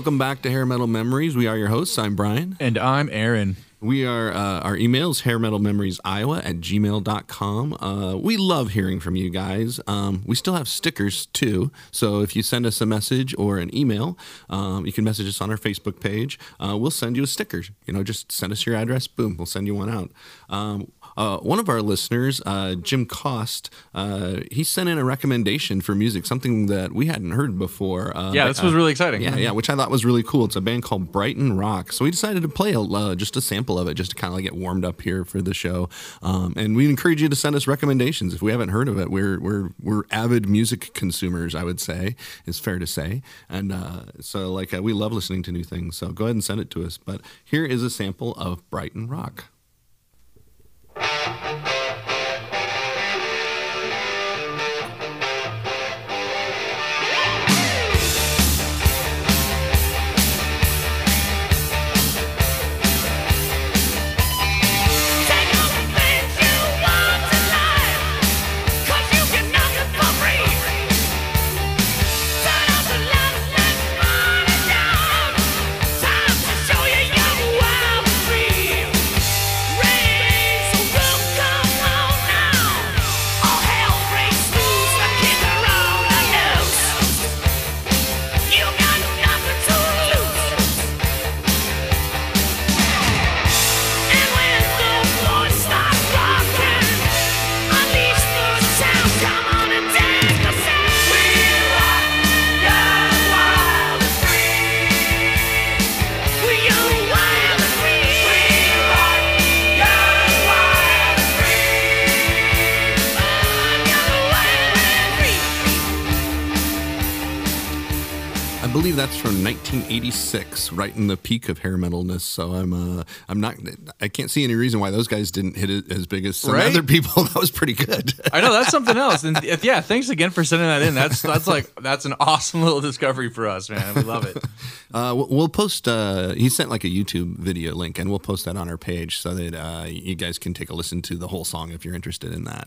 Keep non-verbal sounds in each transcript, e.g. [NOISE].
Welcome back to Hair Metal Memories. We are your hosts. I'm Brian. And I'm Aaron. We are, uh, our emails, hairmetalmemoriesiowa at gmail.com. Uh, we love hearing from you guys. Um, we still have stickers too. So if you send us a message or an email, um, you can message us on our Facebook page. Uh, we'll send you a sticker. You know, just send us your address. Boom, we'll send you one out. Um, uh, one of our listeners, uh, Jim Cost, uh, he sent in a recommendation for music, something that we hadn't heard before. Uh, Yeah, this was uh, really exciting. Yeah, yeah, which I thought was really cool. It's a band called Brighton Rock. So we decided to play a, uh, just a sample of it, just to kind of like get warmed up here for the show. Um, and we encourage you to send us recommendations if we haven't heard of it. We're we're we're avid music consumers, I would say, is fair to say. And uh, so like uh, we love listening to new things. So go ahead and send it to us. But here is a sample of Brighton Rock. Thank you. That's from 1986, right in the peak of hair metalness. So I'm uh, I'm not I can't see any reason why those guys didn't hit it as big as some Right? other people. [LAUGHS] That was pretty good. I know that's something else. And uh, yeah, thanks again for sending that in. That's that's like that's an awesome little discovery for us, man. We love it. [LAUGHS] Uh, we'll- we'll post. Uh, he sent like a YouTube video link, and we'll post that on our page so that uh, you guys can take a listen to the whole song if you're interested in that.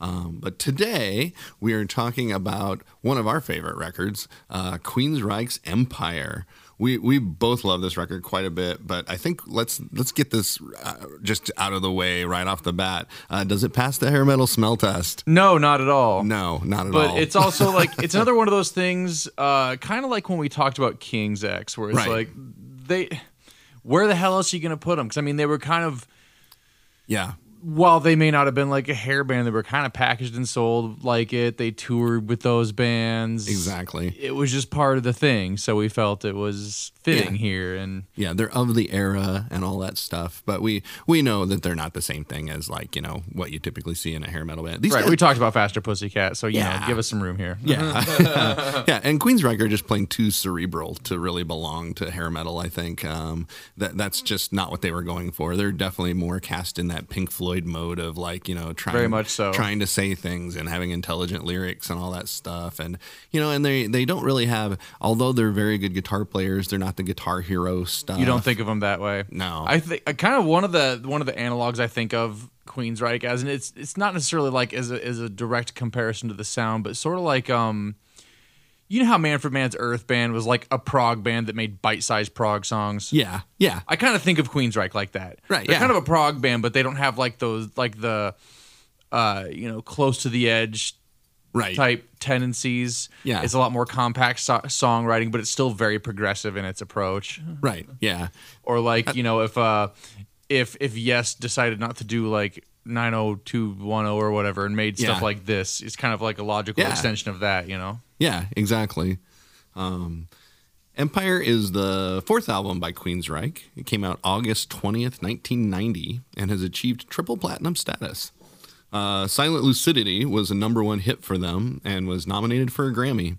Um, but today we are talking about one of our favorite records, uh, Queensryche's Empire. We we both love this record quite a bit, but I think let's let's get this uh, just out of the way right off the bat. Uh, does it pass the hair metal smell test? No, not at all. No, not at But all. But it's also like it's [LAUGHS] another one of those things, uh, kind of like when we talked about King's X, where it's Right. like they, where the hell else are you gonna put them? Because I mean, they were kind of yeah. While they may not have been like a hair band, they were kind of packaged and sold like it. They toured with those bands. Exactly. It was just part of the thing, so we felt it was fitting Yeah. here. And yeah they're of the era and all that stuff but we we know that they're not the same thing as like you know what you typically see in a hair metal band these right, guys- we talked about Faster Pussycat, so you Yeah. know, give us some room here. yeah [LAUGHS] [LAUGHS] yeah and queensryche are just playing too cerebral to really belong to hair metal i think um that that's just not what they were going for they're definitely more cast in that pink floyd mode of like you know trying Very much so. trying to say things and having intelligent lyrics and all that stuff and you know and they they don't really have although they're very good guitar players they're not the guitar hero stuff You don't think of them that way. No. I think kind of one of the one of the analogs I think of Queensryche as, and it's it's not necessarily like as a, as a direct comparison to the sound, but sort of like um, you know how Manfred Mann's Earth Band was like a prog band that made bite-sized prog songs. yeah yeah I kind of think of Queensryche like that. Right, They're yeah. kind of a prog band, but they don't have like those like the uh, you know, close to the edge right type tendencies. Yeah. It's a lot more compact so- songwriting, but it's still very progressive in its approach. right yeah Or like, you know, if uh if if Yes decided not to do like 90210 or whatever and made stuff Yeah. like this, it's kind of like a logical Yeah. extension of that, you know. Yeah, exactly. Um, Empire is the fourth album by Queensryche. It came out August 20th, 1990, and has achieved triple platinum status. Uh, Silent Lucidity was a number one hit for them and was nominated for a Grammy.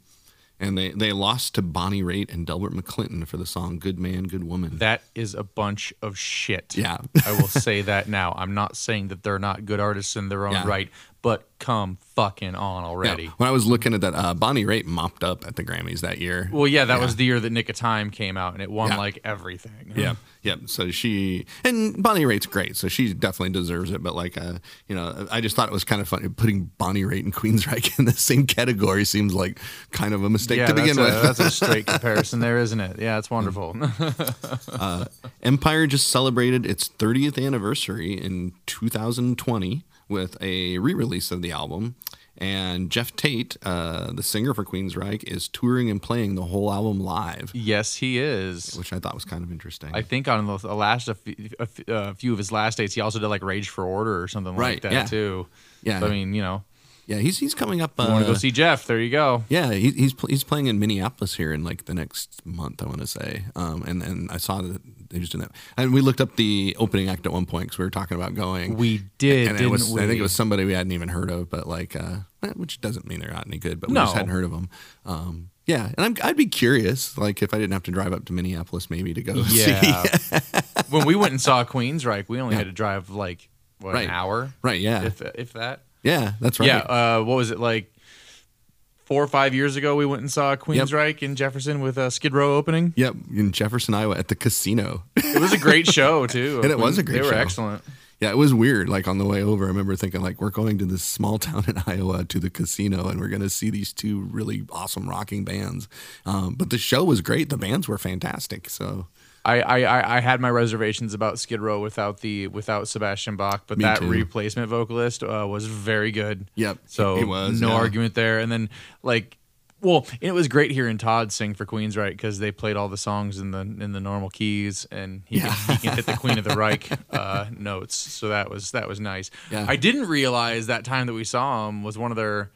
And they, they lost to Bonnie Raitt and Delbert McClinton for the song Good Man, Good Woman. That is a bunch of shit. Yeah. I will say that now. I'm not saying that they're not good artists in their own Yeah. right, but come fucking on Yeah, already. When I was looking at that, uh, Bonnie Raitt mopped up at the Grammys that year. Well, yeah, that was the year that Nick of Time came out, and it won Yeah. like everything. Yeah, yeah. So she and Bonnie Raitt's great, so she definitely deserves it. But like, uh, you know, I just thought it was kind of funny putting Bonnie Raitt and Queensryche in the same category seems like kind of a mistake Yeah, to begin a, with. that's a straight [LAUGHS] comparison there, isn't it? Yeah, it's wonderful. Empire just celebrated its 30th anniversary in 2020 with a re-release of the album. And Geoff Tate, uh, the singer for Queensryche, is touring and playing the whole album live, yes, he is. which I thought was kind of interesting. I think on the last a few, a few- of his last dates, he also did like Rage for Order or something Right, like that yeah. too. Yeah. So, I mean, you know, yeah, he's he's coming up. you want to uh, go see Jeff? There you go. Yeah, he, he's he's playing in Minneapolis here in like the next month, I want to say. Um, and and I saw that they was doing that, and we looked up the opening act at one point because we were talking about going. We did, and it was we? I think it was somebody we hadn't even heard of, but like, uh, eh, which doesn't mean they're not any good, but we No. just hadn't heard of them. Um, yeah, and I'm, I'd be curious, like if I didn't have to drive up to Minneapolis, maybe to go [LAUGHS] Yeah. see. when we went and saw Queensryche, we only had to drive like what Right. an hour, right? Yeah, if if that. yeah, that's right. Yeah. Uh, what was it like? Four or five years ago, we went and saw Queensryche in Jefferson with a Skid Row opening. Yep, in Jefferson, Iowa, at the casino. It was a great show [LAUGHS] too, And it was a great They were excellent. Yeah, it was weird. Like on the way over, I remember thinking, like, we're going to this small town in [LAUGHS] Iowa to the casino, and we're going to see these two really awesome rocking bands. Um, but the show was great. The bands were fantastic. So I, I, I- had my reservations about Skid Row without the without Sebastian Bach, but Me that too. replacement vocalist uh, was very good. Yep, So he was, no yeah. argument there. And then like, well, it was great hearing Todd sing for Queensryche because they played all the songs in the in the normal keys, and he, can, he can hit the Queen of the Reich [LAUGHS] uh, notes. So that was that was nice. Yeah. I didn't realize that time that we saw him was one of their.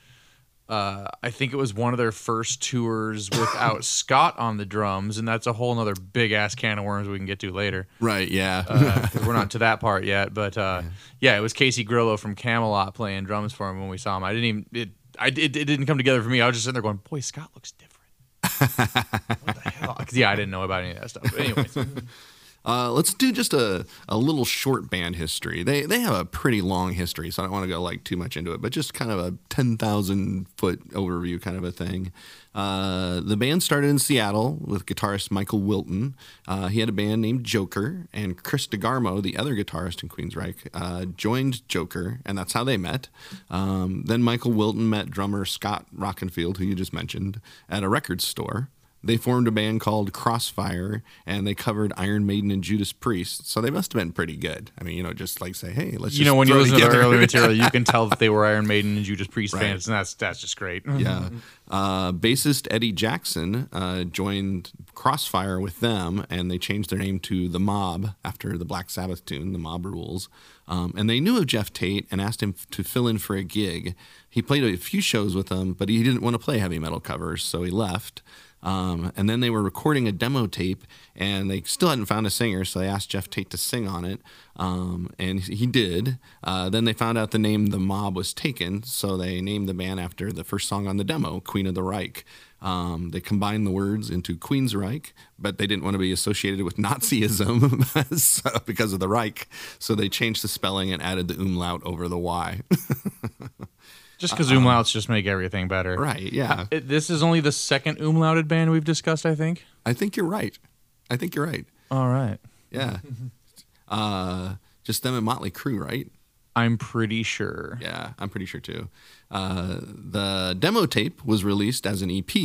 Uh, I think it was one of their first tours without [LAUGHS] Scott on the drums, and that's a whole nother big ass can of worms we can get to later. right, yeah, Uh, we're not to that part yet, but uh, yeah, it was Casey Grillo from Kamelot playing drums for him when we saw him. I didn't even it. I it, it didn't come together for me. I was just sitting there going, "Boy, Scott looks different." [LAUGHS] what the hell? yeah, I didn't know about any of that stuff. But anyways, [LAUGHS] Uh, let's do just a, a little short band history. They they have a pretty long history, so I don't want to go like too much into it, but just kind of a ten thousand foot overview kind of a thing. Uh, the band started in Seattle with guitarist Michael Wilton. Uh, he had a band named Joker, and Chris DeGarmo, the other guitarist in Queensryche, uh, joined Joker, and that's how they met. Um, then Michael Wilton met drummer Scott Rockenfield, who you just mentioned, at a record store. They formed a band called Crossfire, and they covered Iron Maiden and Judas Priest. So they must have been pretty good. I mean, you know, just like say, hey, let's you know, when you listen to their early material, you can [LAUGHS] tell that they were Iron Maiden and Judas Priest Right. fans, and that's that's just great. yeah. [LAUGHS] Uh, bassist Eddie Jackson uh, joined Crossfire with them, and they changed their name to The Mob after the Black Sabbath tune, The Mob Rules. Um, and they knew of Geoff Tate and asked him to fill in for a gig. He played a few shows with them, but he didn't want to play heavy metal covers, so he left. Um, and then they were recording a demo tape, and they still hadn't found a singer, so they asked Geoff Tate to sing on it, um, and he did. Uh, then they found out the name The Mob was taken, so they named the band after the first song on the demo, Queen of the Reich. Um, they combined the words into Queen's Reich, but they didn't want to be associated with Nazism [LAUGHS] so- because of the Reich, so they changed the spelling and added the umlaut over the Y. [LAUGHS] Just because umlauts just make everything better. right? Yeah, It- this is only the second umlauted band we've discussed, I think. I think you're right. I think you're right. All right. Yeah. [LAUGHS] uh, just them and Motley Crue, right? I'm pretty sure. Yeah, I'm pretty sure too. Uh, the demo tape was released as an EP,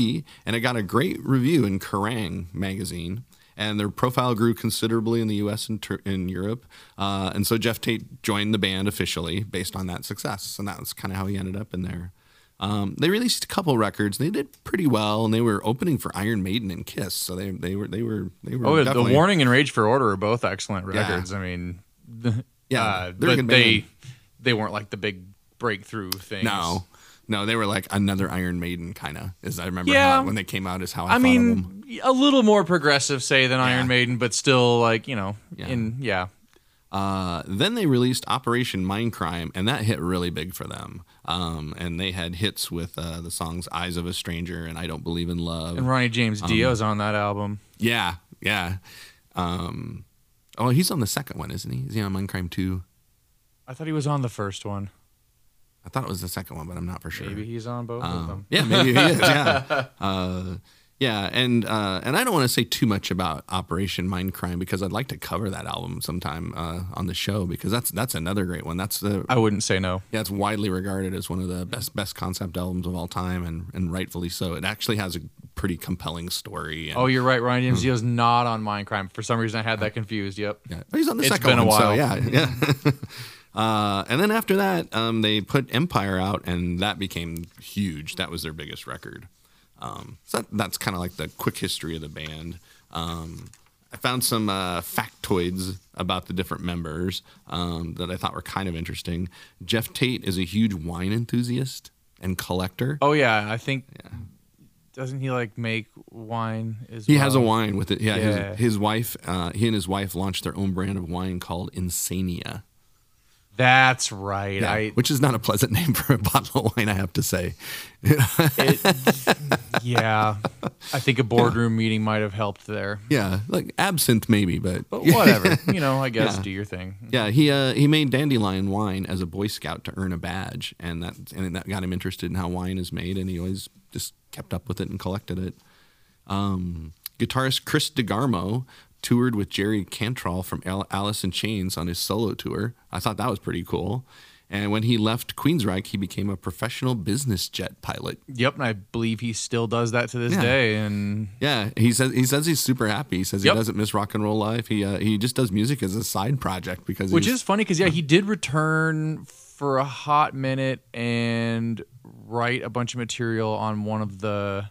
and it got a great review in Kerrang magazine. And their profile grew considerably in the U.S. and tur- in Europe. Uh, and so Geoff Tate joined the band officially based on that success, and that's kind of how he ended up in there. Um, they released a couple records. They did pretty well, and they were opening for Iron Maiden and Kiss. So they they were they were they were. Oh, the Warning and Rage for Order are both excellent Yeah. records. I mean, [LAUGHS] Yeah, uh, but they they weren't like the big breakthrough things. No, no, they were like another Iron Maiden kind of. As I remember Yeah. how, when they came out, is how I, I thought of them. mean, a little more progressive, say, than. Iron Maiden, but still, like you know, Yeah. in yeah, Uh, then they released Operation Mindcrime, and that hit really big for them. Um, and they had hits with uh, the songs "Eyes of a Stranger" and "I Don't Believe in Love." and Ronnie James Um, Dio's on that album. yeah, yeah. Um, oh, he's on the second one, isn't he? Is he on Mindcrime too? I thought he was on the first one. I thought it was the second one, but I'm not for sure. Maybe he's on both of Um, them. yeah, maybe he is. Yeah, [LAUGHS] uh, yeah, and uh, and I don't want to say too much about Operation Mindcrime because I'd like to cover that album sometime uh, on the show because that's that's another great one. That's the I wouldn't say no. yeah, it's widely regarded as one of the best best concept albums of all time, and and rightfully so. It actually has a pretty compelling story. And, Oh, you're right. Ryan Hmm. DMCO's not on Mindcrime. For some reason, I had that confused. Yep. yeah, but he's on the It's second been a one, so while. yeah, [LAUGHS] yeah. [LAUGHS] Uh, and then after that, um, they put Empire out, and that became huge. That was their biggest record. Um, so that, that's kind of like the quick history of the band. Um, I found some uh, factoids about the different members um, that I thought were kind of interesting. Geoff Tate is a huge wine enthusiast and collector. Oh yeah, I think. Yeah. Doesn't he like make wine as He well? has a wine with it. Yeah, Yeah. His, his wife, uh, he and his wife launched their own brand of wine called Insania. That's right. Yeah, I which is not a pleasant [LAUGHS] name for a bottle of wine, I have to say. it, yeah. I think a boardroom meeting might have helped there. Yeah, like absinthe maybe, but But whatever. [LAUGHS] you know, I guess Yeah. do your thing. yeah, he uh, he made dandelion wine as a Boy Scout to earn a badge, and that and that got him interested in how wine is made, and he always just kept up with it and collected it. Um, guitarist Chris DeGarmo toured with Jerry Cantrell from Alice in Chains on his solo tour. I thought that was pretty cool. And when he left Queensryche, he became a professional business jet pilot. Yep, and I believe he still does that to this Yeah. day. And Yeah, he says he says he's super happy. He says Yep. he doesn't miss rock and roll life. He uh, he just does music as a side project because which is funny because yeah, he did return for a hot minute and write a bunch of material on one of the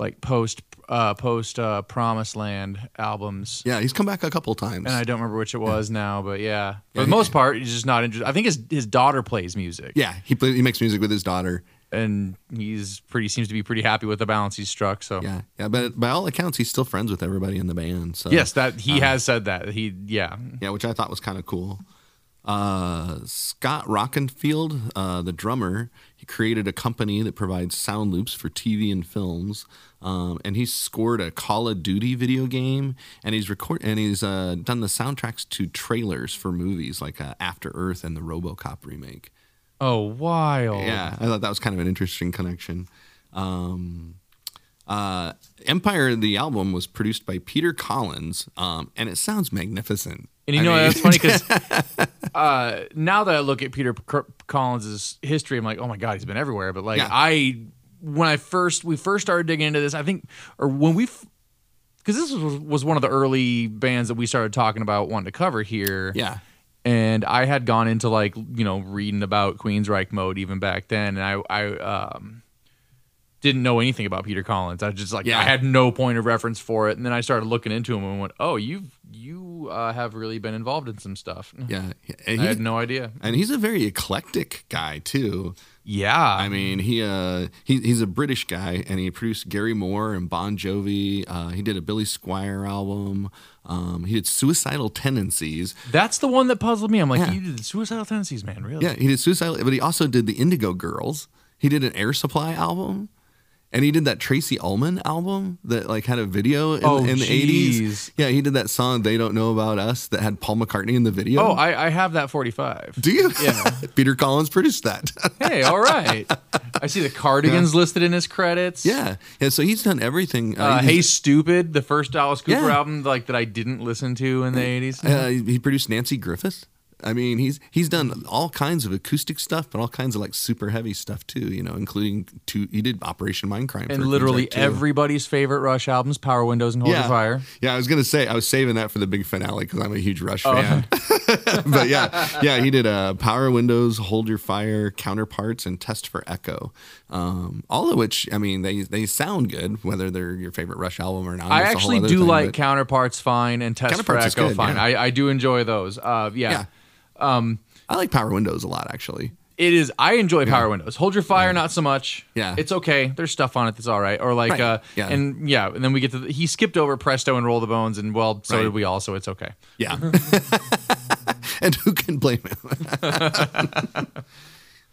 like post uh post uh Promised Land albums. yeah he's come back a couple times. And I don't remember which it was now, but yeah. For Yeah, the he- most part, he's just not interested. I think his his daughter plays music. yeah, he play, he makes music with his daughter. and he's pretty seems to be pretty happy with the balance he's struck. So Yeah, yeah, but by all accounts, he's still friends with everybody in the band. So yes, that Uh, he has said that he yeah yeah, which I thought was kind of cool. Uh, Scott Rockenfield, uh, the drummer, he created a company that provides sound loops for TV and films. Um, and he's scored a Call of Duty video game, and he's record and he's uh, done the soundtracks to trailers for movies like uh, After Earth and the RoboCop remake. oh wild Yeah, I thought that was kind of an interesting connection. Um, uh, Empire, the album, was produced by Peter Collins, um, and it sounds magnificent. And you I know mean- that's funny because [LAUGHS] uh, now that I look at Peter C- Collins's history, I'm like, oh my god, he's been everywhere. But like Yeah. I, when I first we first started digging into this, I think, or when we, because this was was one of the early bands that we started talking about wanting to cover here. yeah, and I had gone into like you know reading about Queensryche mode even back then, and I I um didn't know anything about Peter Collins. I just like Yeah. I had no point of reference for it, and then I started looking into him and went, oh, you've you uh, have really been involved in some stuff. yeah, I had no idea. and he's a very eclectic guy too. Yeah, I mean, he uh, he he's a British guy, and he produced Gary Moore and Bon Jovi. Uh, he did a Billy Squier album. Um, he did Suicidal Tendencies. that's the one that puzzled me. I'm like, Yeah. you did suicidal tendencies, man. Really? Yeah, he did Suicidal, but he also did the Indigo Girls. He did an Air Supply album. And he did that Tracey Ullman album that like had a video in, Oh, in the eighties. Yeah, he did that song "They Don't Know About Us" that had Paul McCartney in the video. Oh, I, I have that 45. do you? Yeah. [LAUGHS] Peter Collins produced that. [LAUGHS] hey, all right. I see the Cardigans listed in his credits. yeah, yeah. So he's done everything. Uh, he's- hey Stoopid, the first Alice Cooper Yeah. album, like that I didn't listen to in the eighties. Uh, he produced Nanci Griffith. I mean, he's he's done all kinds of acoustic stuff, but all kinds of like super heavy stuff too. You know, including two. He did Operation Mindcrime, and literally everybody's favorite Rush albums, Power Windows and Hold Your Fire. yeah. I was gonna say I was saving that for the big finale because I'm a huge Rush Oh. fan. [LAUGHS] [LAUGHS] but yeah, yeah, he did uh, Power Windows, Hold Your Fire, Counterparts, and Test for Echo. Um, all of which, I mean, they they sound good, whether they're your favorite Rush album or not. I That's a whole actually do thing, like Counterparts fine and Test for Echo good, fine. yeah. I, I do enjoy those. Uh, yeah. yeah. I like Power Windows a lot, actually. It is. I enjoy Power Windows. Hold Your Fire, not so much. Yeah. it's okay. There's stuff on it that's all right. Or like, Right. uh, Yeah. and yeah, and then we get to the, he skipped over Presto and Roll the Bones, and well, so Right. did we all. So it's okay. Yeah. [LAUGHS] [LAUGHS] and who can blame him? [LAUGHS]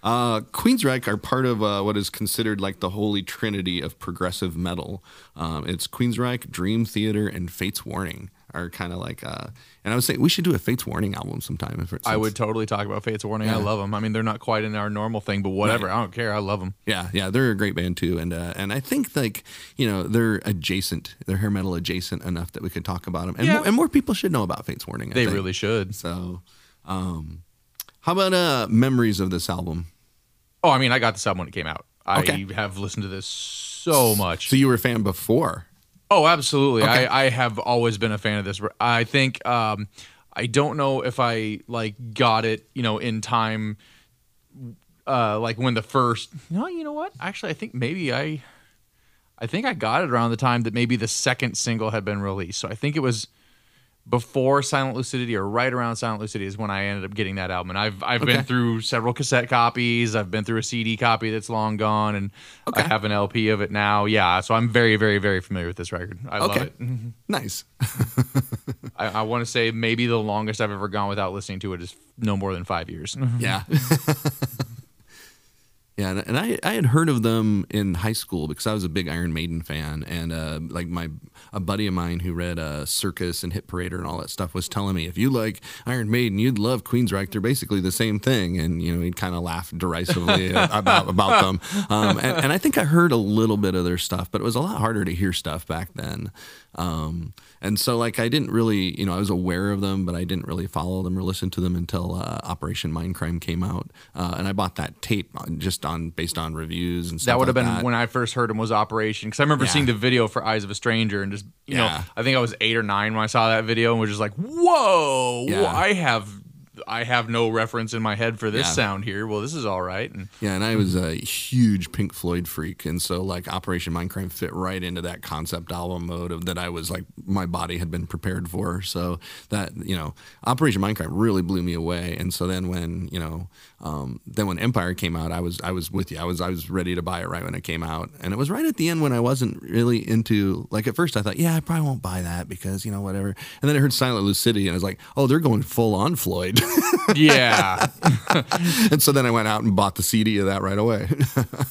uh, Queensryche are part of uh, what is considered like the holy trinity of progressive metal. Um, it's Queensryche, Dream Theater, and Fates Warning are kind of like. Uh, and I was saying we should do a Fates Warning album sometime. If I would totally talk about Fates Warning. I love them. I mean, they're not quite in our normal thing, but whatever. I don't care. I love them. Yeah, yeah, they're a great band too, and uh, and I think like you know they're adjacent, they're hair metal adjacent enough that we could talk about them, and, Yeah. more, and more people should know about Fates Warning. I They think. really should. So, um, how about uh memories of this album? Oh, I mean, I got this album when it came out. I have listened to this so much. So you were a fan before? Oh, absolutely. Okay. I, I have always been a fan of this. I think um, I don't know if I like got it, you know, in time. Uh, like when the first, no, you know what? Actually, I think maybe I, I think I got it around the time that maybe the second single had been released. So I think it was before Silent Lucidity or right around Silent Lucidity is when I ended up getting that album. And I've I've Okay. been through several cassette copies. I've been through a CD copy that's long gone, and Okay. I have an LP of it now. Yeah, so I'm very very very familiar with this record. I love it. Mm-hmm. Nice. [LAUGHS] I, I want to say maybe the longest I've ever gone without listening to it is no more than five years. Yeah. Mm-hmm. [LAUGHS] Yeah, and, and I, I had heard of them in high school because I was a big Iron Maiden fan, and uh, like my a buddy of mine who read uh, Circus and Hit Parader and all that stuff was telling me if you like Iron Maiden, you'd love Queensryche. They're basically the same thing, and you know he'd kind of laugh derisively [LAUGHS] about about them. Um, and, and I think I heard a little bit of their stuff, but it was a lot harder to hear stuff back then. Um, and so like I didn't really, you know, I was aware of them, but I didn't really follow them or listen to them until uh, Operation Mindcrime came out, uh, and I bought that tape just on based on reviews and stuff. that would have like been that. when I first heard him was Operation because I remember Yeah. seeing the video for Eyes of a Stranger and just you know I think I was eight or nine when I saw that video and was just like whoa Yeah. I have I have no reference in my head for this Yeah. sound here well this is all right and Yeah, and I was a huge Pink Floyd freak, and so like Operation Mindcrime fit right into that concept album mode of that I was like my body had been prepared for. So that you know, Operation Mindcrime really blew me away. And so then when you know, um, then when Empire came out, I was I was with you. I was I was ready to buy it right when it came out, and it was right at the end when I wasn't really into like at first I thought yeah I probably won't buy that because you know whatever, and then I heard Silent Lucidity and I was like oh they're going full on Floyd, [LAUGHS] yeah. And so then I went out and bought the CD of that right away.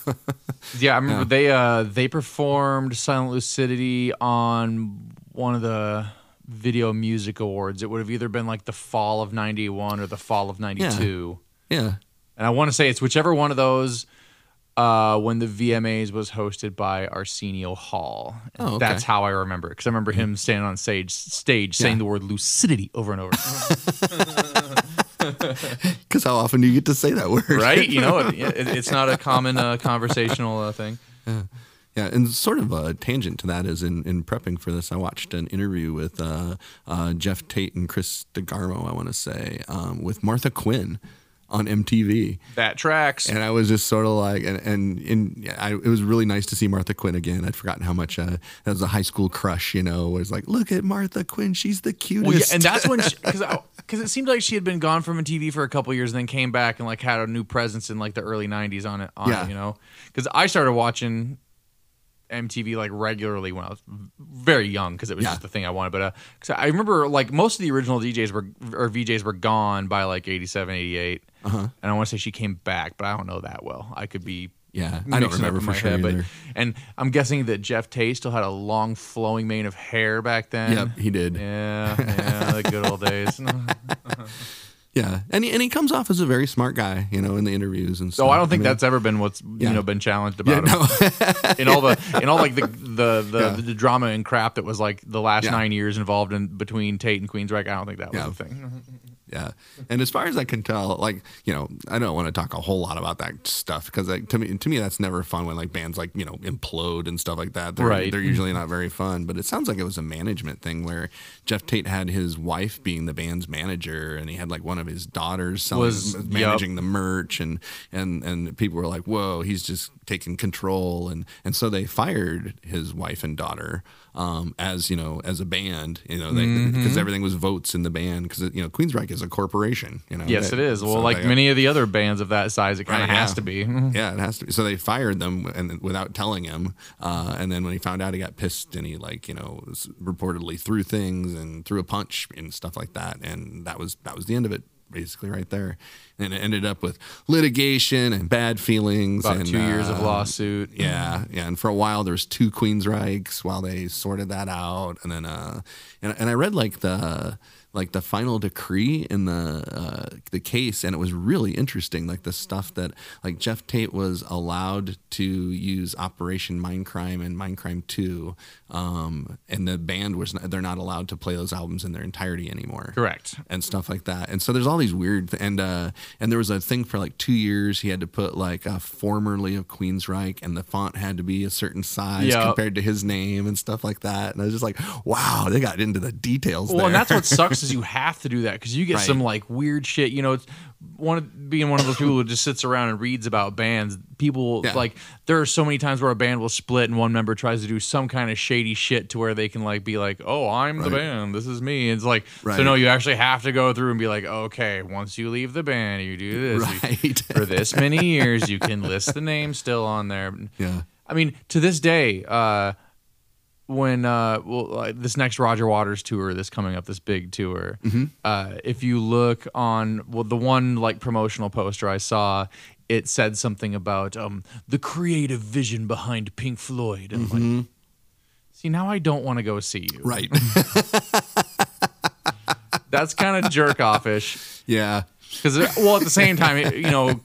[LAUGHS] yeah I remember they uh they performed Silent Lucidity on one of the video music awards. It would have either been like the fall of 91 or the fall of 92 yeah. And I want to say it's whichever one of those uh, when the VMAs was hosted by Arsenio Hall. Oh, okay. That's how I remember it. Because I remember him standing on stage, stage saying the word lucidity over and over. [LAUGHS] [LAUGHS] Because how often do you get to say that word? right? You know, it, [LAUGHS] it, it's not a common uh, conversational uh, thing. Yeah, and sort of a tangent to that is in, in prepping for this, I watched an interview with uh, uh, Geoff Tate and Chris DeGarmo, I want to say, um, with Martha Quinn on MTV. That tracks. And I was just sort of like, and, and, and yeah, I, it was really nice to see Martha Quinn again. I'd forgotten how much uh, that was a high school crush, you know, was like, look at Martha Quinn. She's the cutest. Well, yeah, and that's when [LAUGHS] because because it seemed like she had been gone from TV for a couple years and then came back and like had a new presence in like the early '90s on it. On Yeah. it, you know, because I started watching MTV like regularly when I was very young because it was Yeah. just the thing I wanted. But uh, I remember like most of the original DJs were or VJs were gone by like 87, 88. Uh-huh. and I want to say she came back, but I don't know that well. I could be. Yeah, I don't remember for my sure head, either. but and I'm guessing that Geoff Tate still had a long flowing mane of hair back then. Yep, he did. Yeah, yeah, the good old days. [LAUGHS] [LAUGHS] Yeah, and he, and he comes off as a very smart guy, you know, in the interviews and oh, stuff. So I don't think mean, that's ever been what's Yeah. you know been challenged yeah, about him. no. [LAUGHS] in all the in all like the [LAUGHS] the the, Yeah. the drama and crap that was like the last Yeah. nine years involved in between Tate and Queensryche. I don't think that was Yeah. a thing. [LAUGHS] Yeah, and as far as I can tell, like you know, I don't want to talk a whole lot about that stuff because like, to me, to me, that's never fun when like bands like you know implode and stuff like that. They're, Right. They're usually not very fun. But it sounds like it was a management thing where Geoff Tate had his wife being the band's manager, and he had like one of his daughters selling, Was- managing the merch, and and and people were like, "Whoa, he's just taking control," and and so they fired his wife and daughter um, as you know as a band, you know, because Mm-hmm. everything was votes in the band because you know Queensryche is a corporation, you know. Yes, They- it is. Well, so like they- many of the other bands of that size, it kind of Right, has yeah. to be. [LAUGHS] Yeah, it has to be. So they fired them and without telling him. Uh, and then when he found out, he got pissed and he like you know reportedly threw things and threw a punch and stuff like that. And that was that was the end of it. Basically right there. And it ended up with litigation and bad feelings. About and, two years of uh, lawsuit. Yeah, yeah, and for a while there was two Queens Queensryches while they sorted that out, and then uh, and, and I read like the like the final decree in the uh, the case, and it was really interesting. Like the stuff that like Geoff Tate was allowed to use Operation Mindcrime and Mindcrime Two, um, and the band was not, they're not allowed to play those albums in their entirety anymore Correct. and stuff like that. And so there's all these weird and uh and there was a thing for like two years he had to put like a formerly of Queensryche and the font had to be a certain size Yep. compared to his name and stuff like that. And I was just like, wow, they got into the details. Well, there. and that's what sucks [LAUGHS] is you have to do that because you get Right. some like weird shit. You know, it's one of, being one of those people who just sits around and reads about bands. People Yeah. like there are so many times where a band will split and one member tries to do some kind of shady shit to where they can like be like, "Oh, I'm the band. This is me." It's like Right. so. No, you actually have to go through and be like, "Okay, once you leave the band, you do this You- for this many years. You [LAUGHS] can list the name still on there." yeah. I mean, to this day, uh, when uh, well, like, this next Roger Waters tour, this coming up, this big tour, uh, if you look on well, the one like promotional poster I saw, it said something about um, the creative vision behind Pink Floyd, and I'm like, see, now I don't want to go see you. Right. [LAUGHS] That's kind of jerk offish. yeah. Because well, at the same time, it, you know,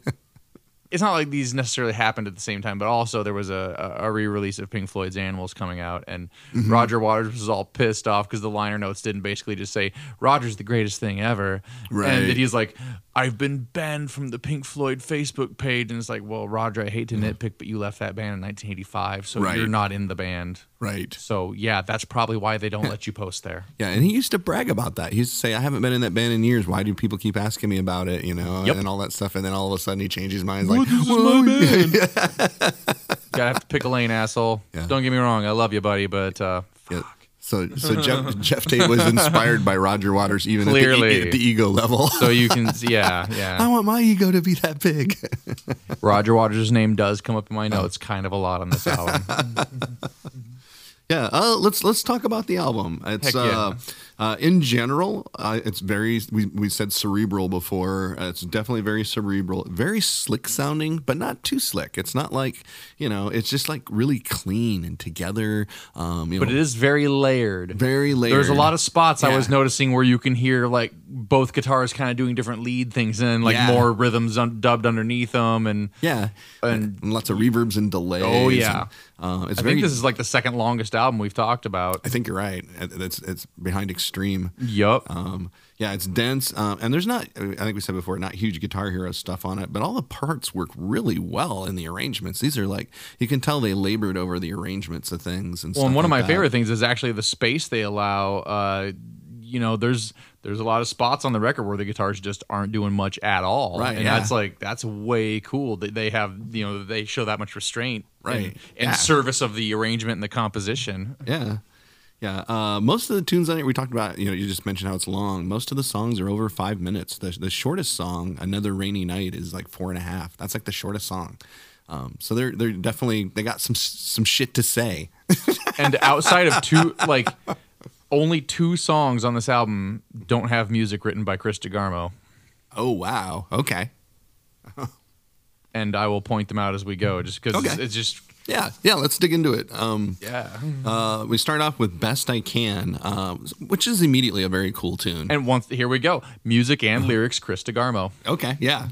it's not like these necessarily happened at the same time, but also there was a, a re-release of Pink Floyd's Animals coming out, and Mm-hmm. Roger Waters was all pissed off because the liner notes didn't basically just say Roger's the greatest thing ever, Right. and that he's like, I've been banned from the Pink Floyd Facebook page, and it's like, well, Roger, I hate to nitpick, but you left that band in 1985, so Right. you're not in the band. Right. So yeah, that's probably why they don't let you post there. Yeah, and he used to brag about that. He used to say, "I haven't been in that band in years. Why do people keep asking me about it?" You know, Yep. and all that stuff. And then all of a sudden, he changed his mind. He's like, this is "Well, my yeah." [LAUGHS] Gotta have to pick a lane, asshole. Yeah. Don't get me wrong, I love you, buddy, but uh, Yeah. So, so Jeff, Geoff Tate was inspired by Roger Waters, even at the, Clearly. at the ego level. so you can [LAUGHS] yeah yeah. I want my ego to be that big. [LAUGHS] roger waters' name does come up in my notes kind of a lot on this album yeah. Uh, let's let's talk about the album. It's Heck yeah. uh, uh, in general, uh, it's very. We, we said cerebral before. Uh, it's definitely very cerebral, very slick sounding, but not too slick. It's not like you know. It's just like really clean and together. Um, you but know, it is very layered very layered. there's a lot of spots i was noticing where you can hear like both guitars kind of doing different lead things and like Yeah. more rhythms un- dubbed underneath them and yeah, and- and, lots of reverbs and delays. Oh, yeah. and, uh, it's i very. think this is like the second longest album we've talked about I think you're right. It's it's behind extreme. yup Um, yeah, it's dense, um, and there's not. I think we said before, not huge Guitar Hero stuff on it, but all the parts work really well in the arrangements. These are like you can tell they labored over the arrangements of things and. Well, stuff and one of my that. favorite things is actually the space they allow. Uh, you know, there's there's a lot of spots on the record where the guitars just aren't doing much at all, Right, And yeah. that's like that's way cool that they have. You know, they show that much restraint, Right, In, in yeah. service of the arrangement and the composition. Yeah. Yeah, uh, most of the tunes on it we talked about. You know, you just mentioned how it's long. Most of the songs are over five minutes. The, the shortest song, "Another Rainy Night," is like four and a half. That's like the shortest song. Um, so they're they're definitely they got some some shit to say. [LAUGHS] And outside of two, like only two songs on this album don't have music written by Chris DeGarmo, oh wow, okay, [LAUGHS] and I will point them out as we go, just because Okay. it's, it's just yeah, yeah. Let's dig into it. Um, yeah. Uh, we start off with "Best I Can," um, which is immediately a very cool tune. And once here we go, music and lyrics, Chris DeGarmo. okay, yeah,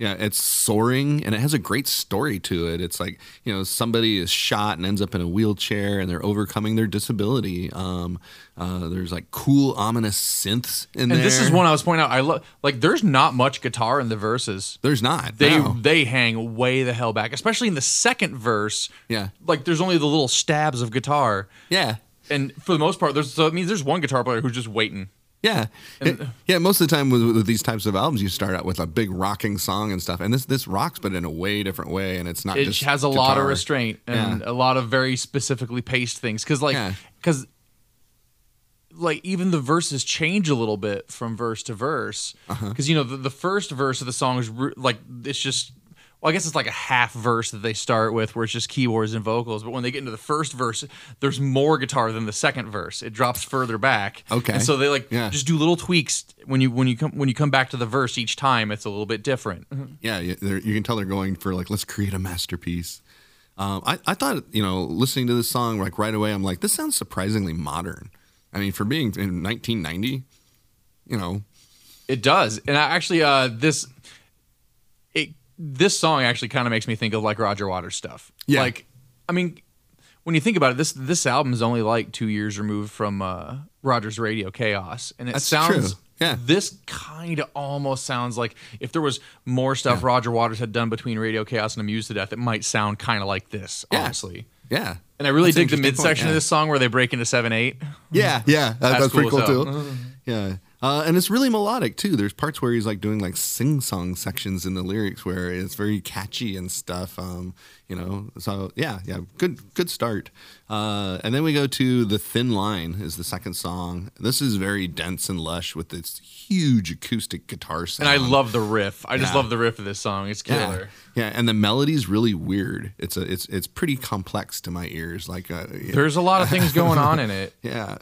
yeah. It's soaring, and it has a great story to it. It's like you know somebody is shot and ends up in a wheelchair, and they're overcoming their disability. Um, uh, there's like cool, ominous synths in And there. And this is one I was pointing out. I love like there's not much guitar in the verses. There's not. They no. they hang way the hell back, especially in the second verse. Yeah. like there's only the little stabs of guitar, yeah. and for the most part, there's so it means there's one guitar player who's just waiting. Yeah, It- yeah. Most of the time with, with these types of albums, you start out with a big rocking song and stuff, and this this rocks, but in a way different way, and it's not. It just has a lot of restraint and Yeah. a lot of very specifically paced things. Because like Yeah. because like even the verses change a little bit from verse to verse. Uh-huh. Because you know the, the first verse of the song is re- like it's just well, I guess it's like a half verse that they start with where it's just keyboards and vocals. But when they get into the first verse, there's more guitar than the second verse. It drops further back. Okay. And so they like Yeah. just do little tweaks when you when you come when you come back to the verse each time. It's a little bit different. Yeah, you, can tell they're going for like let's create a masterpiece. Um, I I thought you know listening to this song like right away I'm like this sounds surprisingly modern. I mean for being in 1990, you know It does, and I actually uh, this this song actually kind of makes me think of like Roger Waters stuff. Yeah. Like, I mean, when you think about it, this this album is only like two years removed from uh, Roger's Radio K.A.O.S., and it That's sounds. true. Yeah. This kind of almost sounds like if there was more stuff Roger Waters had done between Radio K.A.O.S. and Amused to Death, it might sound kind of like this, Yeah. honestly. yeah. And I really That's dig the midsection point, of this song where they break into seven eight. Yeah, yeah, that, that's, That's pretty cool cool as hell. too. Yeah, uh, and it's really melodic too. There's parts where he's like doing like sing song sections in the lyrics where it's very catchy and stuff. Um, you know, so yeah, yeah, good, good start. Uh, and then we go to the Thin Line is the second song. This is very dense and lush with this huge acoustic guitar sound. And I love the riff. I just love the riff of this song. It's yeah, killer. yeah, and the melody's really weird. It's a, it's, it's pretty complex to my ears. Like, uh, yeah. There's a lot of things going on in it. [LAUGHS] Yeah.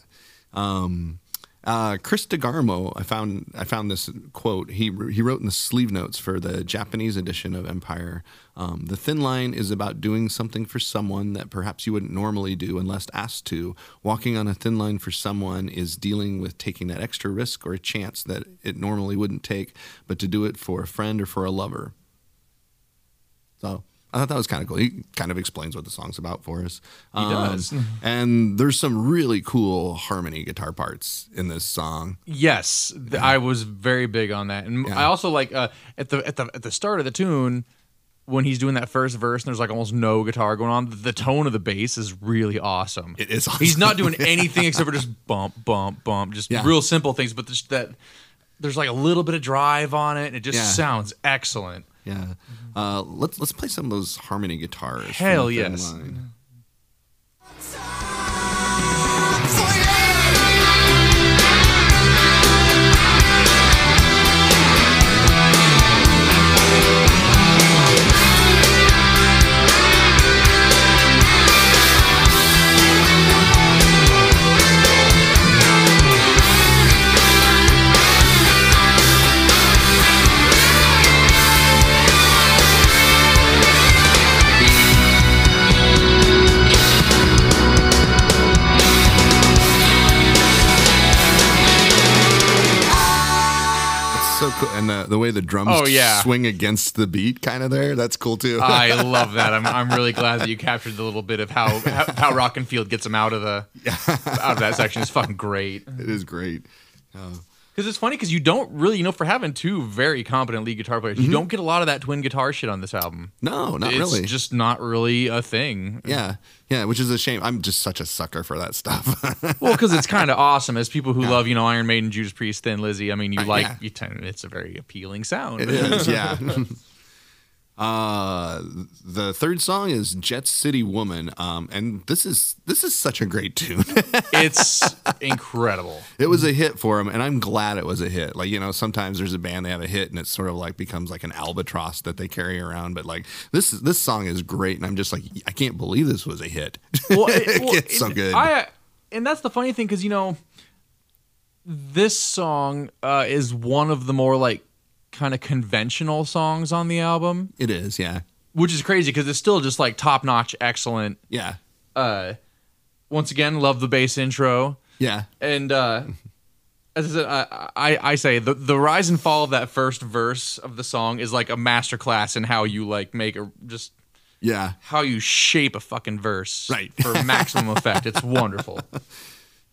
Um, uh, Chris DeGarmo, I found I found this quote. He he wrote in the sleeve notes for the Japanese edition of Empire. Um, the thin line is about doing something for someone that perhaps you wouldn't normally do unless asked to. Walking on a thin line for someone is dealing with taking that extra risk or a chance that it normally wouldn't take, but to do it for a friend or for a lover. So I thought that was kind of cool. He kind of explains what the song's about for us. He does. and there's some really cool harmony guitar parts in this song. Yes, th- I was very big on that, and Yeah. I also like uh, at the at the at the start of the tune when he's doing that first verse and there's like almost no guitar going on. The tone of the bass is really awesome. It is He's not doing [LAUGHS] anything except for just bump, bump, bump, just Yeah. real simple things. But there's that there's like a little bit of drive on it, and it just Yeah. sounds excellent. Yeah. Uh, let's let's play some of those harmony guitars. Hell yes. Line. So cool, and the the way the drums Oh, yeah. swing against the beat, kind of there. That's cool too. I [LAUGHS] love that. I'm, I'm really glad that you captured the little bit of how how, how Rockenfield gets him out of the out of that section. It's fucking great. it is great. Uh, Because it's funny because you don't really, you know, for having two very competent lead guitar players, you mm-hmm. don't get a lot of that twin guitar shit on this album. No, not it's really. It's just not really a thing. yeah, yeah, which is a shame. I'm just such a sucker for that stuff. [LAUGHS] Well, because it's kind of awesome as people who love, you know, Iron Maiden, Judas Priest, Thin Lizzy. I mean, you Right, like, yeah. you tend, it's a very appealing sound. It is, yeah. [LAUGHS] [LAUGHS] uh, the third song is Jet City Woman, um, and this is this is such a great tune. [LAUGHS] it's incredible. it was a hit for him, and I'm glad it was a hit. Like you know, sometimes there's a band they have a hit, and it sort of like becomes like an albatross that they carry around. But like this this song is great, and I'm just like I can't believe this was a hit. [LAUGHS] Well, it, well, it's so good. I, and that's the funny thing because you know, this song uh, is one of the more like kind of conventional songs on the album, it is, yeah, which is crazy because it's still just like top notch, excellent. yeah, Uh, once again, love the bass intro. yeah. And uh, as I said, I, I, I say the the rise and fall of that first verse of the song is like a masterclass in how you like make a just Yeah, how you shape a fucking verse Right. for maximum effect. It's wonderful. [LAUGHS]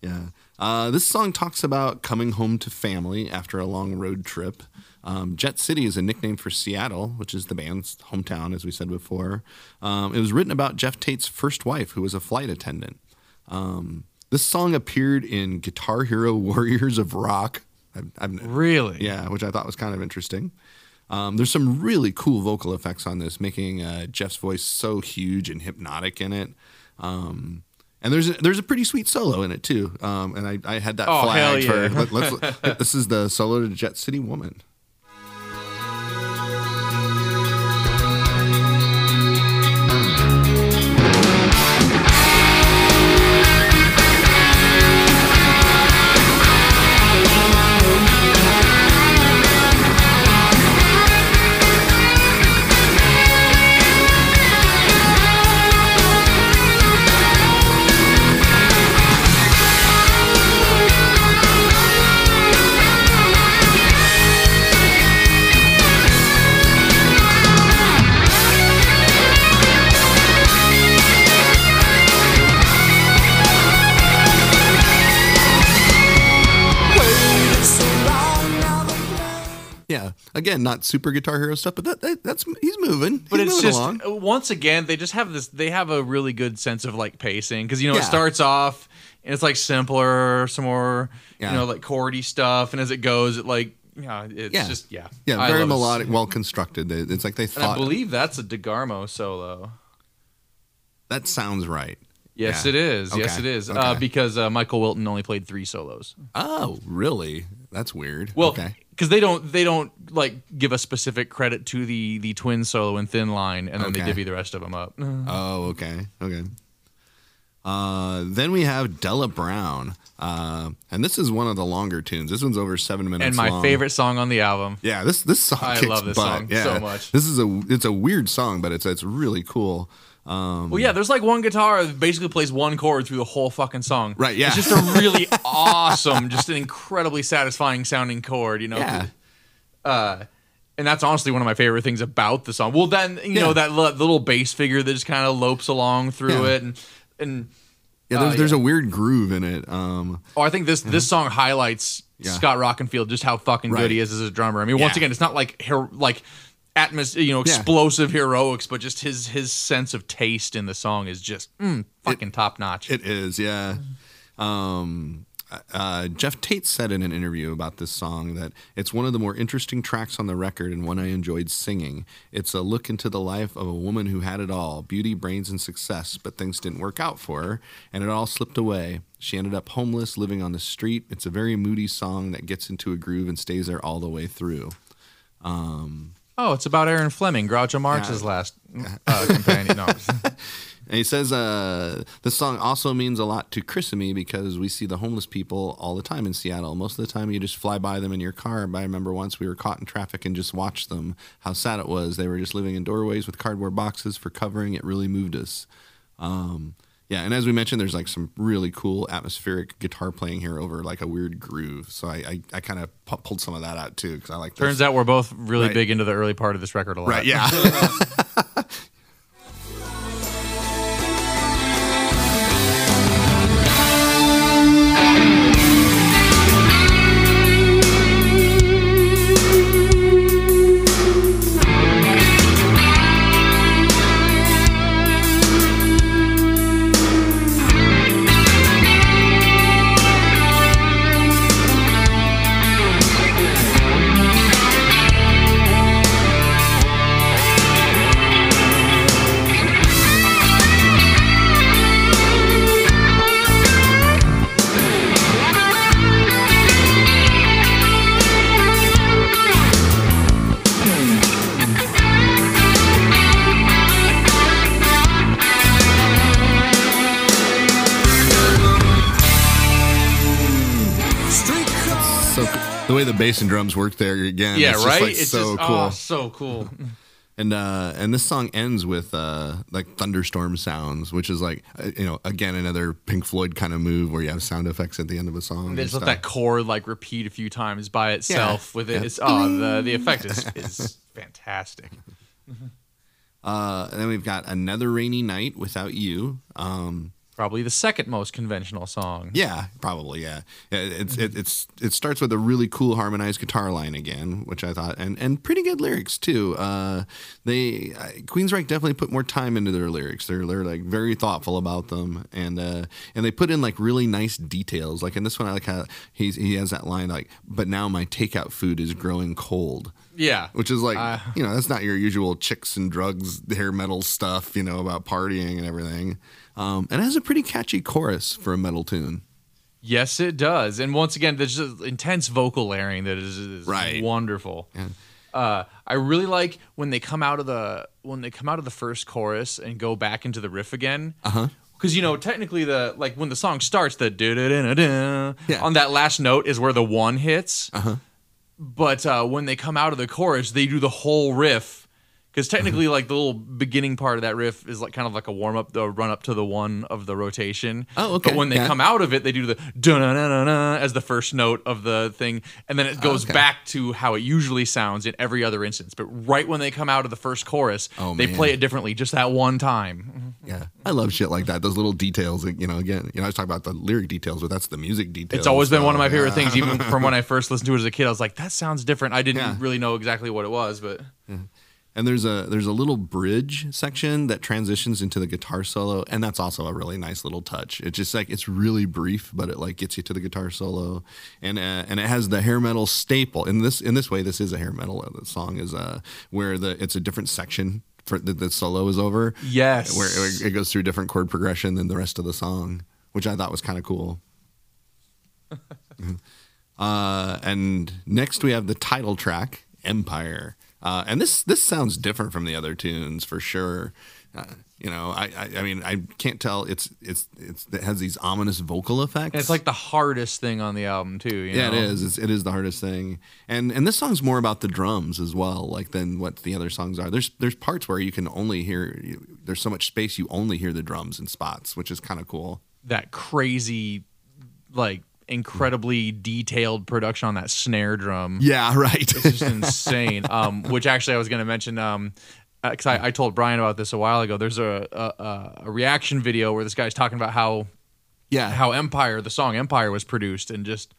Yeah. Uh, this song talks about coming home to family after a long road trip. Um, Jet City is a nickname for Seattle, which is the band's hometown, as we said before. Um, it was written about Geoff Tate's first wife, who was a flight attendant. Um, this song appeared in Guitar Hero [LAUGHS] Warriors of Rock. I've, I've, Really? yeah, which I thought was kind of interesting. Um, there's some really cool vocal effects on this, making uh, Jeff's voice so huge and hypnotic in it. Um, and there's a, there's a pretty sweet solo in it too. Um, and I, I had that Oh, flagged yeah. for let, let's [LAUGHS] this is the solo to Jet City Woman. Yeah. Again, not super Guitar Hero stuff, but that, that that's he's moving. But He's it's moving just along. once again they just have this. They have a really good sense of like pacing because you know Yeah. it starts off and it's like simpler, some more Yeah. you know like chordy stuff, and as it goes, it like yeah, it's Yeah. just yeah, Yeah, very it. melodic, well constructed. It's like they And I believe that's a DeGarmo solo. that sounds right. Yes, Yeah. it is. Yes, Okay. it is. Uh, because uh, Michael Wilton only played three solos. Oh, really? That's weird. Well, okay. Because they don't they don't like give a specific credit to the the twin solo and Thin Line, and then they divvy the rest of them up. Oh, okay. Okay. Uh, then we have Della Brown. Uh, and this is one of the longer tunes. This one's over seven minutes and my long. favorite song on the album. Yeah, this this song I kicks love this butt. song yeah. so much. This is a it's a weird song, but it's it's really cool. Um, Well, yeah, there's like one guitar that basically plays one chord through the whole fucking song. Right, yeah. It's just a really [LAUGHS] awesome, just an incredibly satisfying sounding chord, you know? yeah. Uh, and that's honestly one of my favorite things about the song. Well, then, you know, that li- little bass figure that just kind of lopes along through Yeah. it. And, and Yeah, there's, Uh, there's yeah. a weird groove in it. Um, oh, I think this, this song highlights Yeah. Scott Rockenfield, just how fucking Right. good he is as a drummer. I mean, once again, it's not like, her- like, atmos you know Yeah. explosive heroics but just his his sense of taste in the song is just mm, fucking top notch it is, yeah. Um, uh, Geoff Tate said in an interview about this song that it's one of the more interesting tracks on the record and one I enjoyed singing. It's a look into the life of a woman who had it all beauty, brains, and success, but things didn't work out for her, and it all slipped away. She ended up homeless, living on the street. It's a very moody song that gets into a groove and stays there all the way through. Oh, it's about Erin Fleming, Groucho Marx's last uh, companion. No, [LAUGHS] And he says uh, this song also means a lot to Chris and me because we see the homeless people all the time in Seattle. Most of the time, you just fly by them in your car. But I remember once we were caught in traffic and just watched them. How sad it was. They were just living in doorways with cardboard boxes for covering. It really moved us. Um, yeah, and as we mentioned, there's like some really cool atmospheric guitar playing here over like a weird groove. So I I, I kind of pu- pulled some of that out too because I like. turns out we're both really Right. big into the early part of this record a lot. right, yeah. [LAUGHS] [LAUGHS] way the bass and drums work there again. Yeah, it's just, right. like, it's so just cool. oh, so cool. [LAUGHS] And uh, and this song ends with uh, like thunderstorm sounds, which is like uh, you know again another Pink Floyd kind of move where you have sound effects at the end of a song. They and just let that chord like repeat a few times by itself with it. Yeah. It's oh the the effect is is [LAUGHS] fantastic. Uh, and then we've got another rainy night without you. Um, Probably the second most conventional song. yeah, probably yeah. It's it, it's it starts with a really cool harmonized guitar line again, which I thought and and pretty good lyrics too. Uh, they uh, Queensryche definitely put more time into their lyrics. They're they're like very thoughtful about them, and uh, and they put in like really nice details. Like in this one, I like how he's he has that line like, "But now my takeout food is growing cold." Yeah. which is like Uh, you know that's not your usual chicks and drugs hair metal stuff you know about partying and everything um, and it has a pretty catchy chorus for a metal tune Yes, it does. And once again, there's just intense vocal layering that is, is Right. wonderful. Uh, I really like when they come out of the when they come out of the first chorus and go back into the riff again. Uh huh. Because you know, technically, the like when the song starts, the da da da Yeah. on that last note is where the one hits. Uh huh. But uh, when they come out of the chorus, they do the whole riff because mm-hmm. technically, like the little beginning part of that riff is like kind of like a warm up, the run up to the one of the rotation. Oh, okay, But when they yeah. come out of it, they do the da na na na as the first note of the thing, and then it goes Okay. back to how it usually sounds in every other instance. But right when they come out of the first chorus, Oh, they man. play it differently, just that one time. [LAUGHS] Yeah, I love shit like that. Those little details. You know, again, you know, I was talking about the lyric details, but that's the music details. It's always been one of my favorite yeah. [LAUGHS] things, even from when I first listened to it as a kid. I was like, that sounds different. I didn't Yeah. really know exactly what it was, but And there's a there's a little bridge section that transitions into the guitar solo, and that's also a really nice little touch. It's just like it's really brief, but it like gets you to the guitar solo, and uh, and it has the hair metal staple. In this in this way, this is a hair metal. uh, The song is uh where the it's a different section for the, the solo is over. Yes. where it, it goes through a different chord progression than the rest of the song, which I thought was kind of cool. [LAUGHS] Uh, and next we have the title track, Empire. Uh, and this this sounds different from the other tunes for sure. Uh, you know, I, I I mean I can't tell. It's it's it's it has these ominous vocal effects. and it's like the hardest thing on the album too. You yeah, know? it is. It's, it is the hardest thing. And and this song's more about the drums as well, like than what the other songs are. There's there's parts where you can only hear. You, there's so much space you only hear the drums in spots, which is kind of cool. That crazy, like incredibly detailed production on that snare drum. Yeah, right. It's just insane. [LAUGHS] Um, which actually I was going to mention. Um, because I, I told Brian about this a while ago. There's a, a a- a reaction video where this guy's talking about how yeah, how Empire, the song Empire, was produced, and just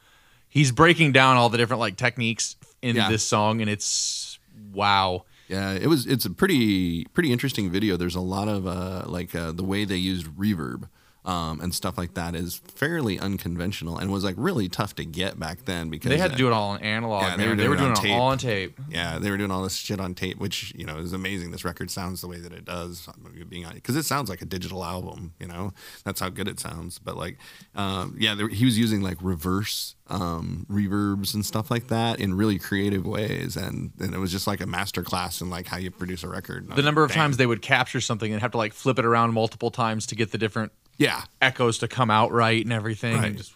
he's breaking down all the different like techniques in Yeah. this song, and it's wow. Yeah, it was. It's a pretty pretty interesting video. There's a lot of uh, like uh, the way they used reverb um, and stuff like that is fairly unconventional and was like really tough to get back then because They had to do it all on analog. Yeah, man. they, were doing, it all on tape. Yeah, they were doing all this shit on tape, which you know is amazing. This record sounds the way that it does, being because it sounds like a digital album. You know, that's how good it sounds. But like, um, yeah, there, he was using like reverse um, reverbs and stuff like that in really creative ways, and and it was just like a master class in like how you produce a record. The number like, of times they would capture something and have to like flip it around multiple times to get the different yeah, echoes to come out right and everything. Right. And just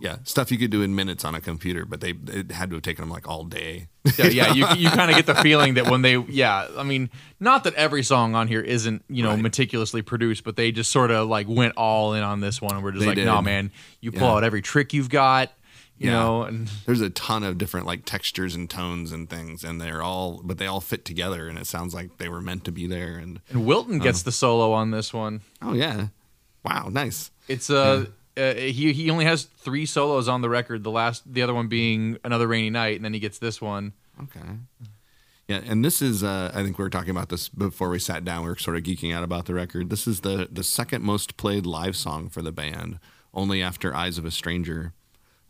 yeah, stuff you could do in minutes on a computer, but they it had to have taken them like all day. yeah, yeah, you [LAUGHS] you kind of get the feeling that when they yeah, I mean, not that every song on here isn't you know Right. meticulously produced, but they just sort of like went all in on this one. and We're just They like, did. no, man, you pull Yeah. out every trick you've got, you Yeah. know, and There's a ton of different like textures and tones and things, and they're all, but they all fit together, and it sounds like they were meant to be there. And and Wilton gets the solo on this one. oh yeah, wow, nice. It's uh, uh he he only has three solos on the record. The last, the other one being another rainy night, and then he gets this one. Okay. Yeah, and this is uh, I think we were talking about this before we sat down. We were sort of geeking out about the record. This is the the second most played live song for the band, only after "Eyes of a Stranger."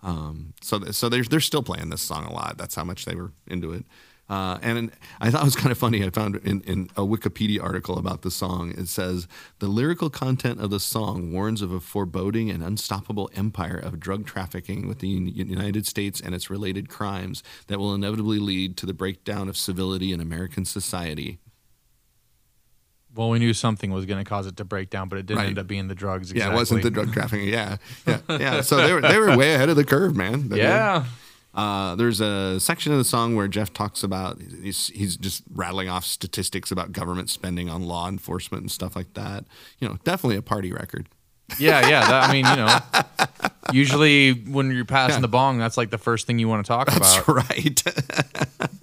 Um, so th- so they're they're still playing this song a lot. That's how much they were into it. Uh, and I thought it was kind of funny. I found in, in a Wikipedia article about the song, it says the lyrical content of the song warns of a foreboding and unstoppable empire of drug trafficking with the United States and its related crimes that will inevitably lead to the breakdown of civility in American society. Well, we knew something was going to cause it to break down, but it didn't Right. end up being the drugs. Yeah, it wasn't the drug trafficking. Yeah, yeah, yeah. [LAUGHS] So they were they were way ahead of the curve, man. They were. Yeah. Uh, there's a section of the song where Geoff talks about he's, he's just rattling off statistics about government spending on law enforcement and stuff like that. You know, definitely a party record. Yeah, yeah. That, I mean, you know, [LAUGHS] usually when you're passing Yeah. the bong, that's like the first thing you want to talk about. That's about. right. [LAUGHS]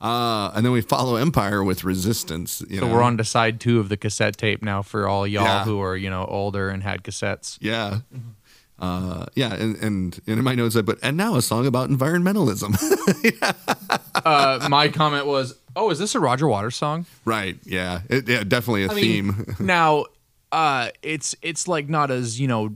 uh, and then we follow Empire with Resistance. You So know? we're on to side two of the cassette tape now for all y'all Yeah. who are, you know, older and had cassettes. Yeah. Uh, yeah, and, and, and in my notes, I put, and now a song about environmentalism. [LAUGHS] Uh, my comment was, "Oh, is this a Roger Waters song?" right. Yeah. It, yeah. Definitely a I theme. mean, [LAUGHS] now, uh, it's it's like not as you know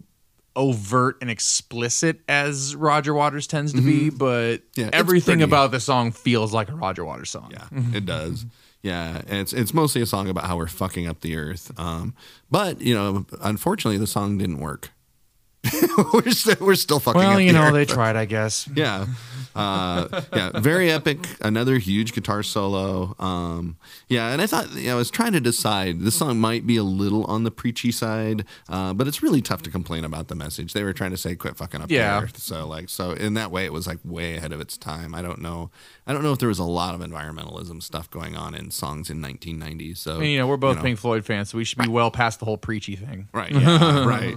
overt and explicit as Roger Waters tends to be, but Mm-hmm. Yeah, everything about the song feels like a Roger Waters song. Yeah, it does. Yeah, and it's it's mostly a song about how we're fucking up the earth. Um, but you know, unfortunately, the song didn't work. [LAUGHS] we're still we're still fucking. Well, up you the know, earth. they tried, I guess. [LAUGHS] yeah. uh, yeah, very epic. Another huge guitar solo. Um, yeah, and I thought yeah, I was trying to decide. This song might be a little on the preachy side, uh, but it's really tough to complain about the message. They were trying to say, "Quit fucking up Yeah. the earth." So like, so in that way, it was like way ahead of its time. I don't know. I don't know if there was a lot of environmentalism stuff going on in songs in 1990. So And you know, we're both know. Pink Floyd fans, so we should be well past the whole preachy thing. Right. Yeah. [LAUGHS] right.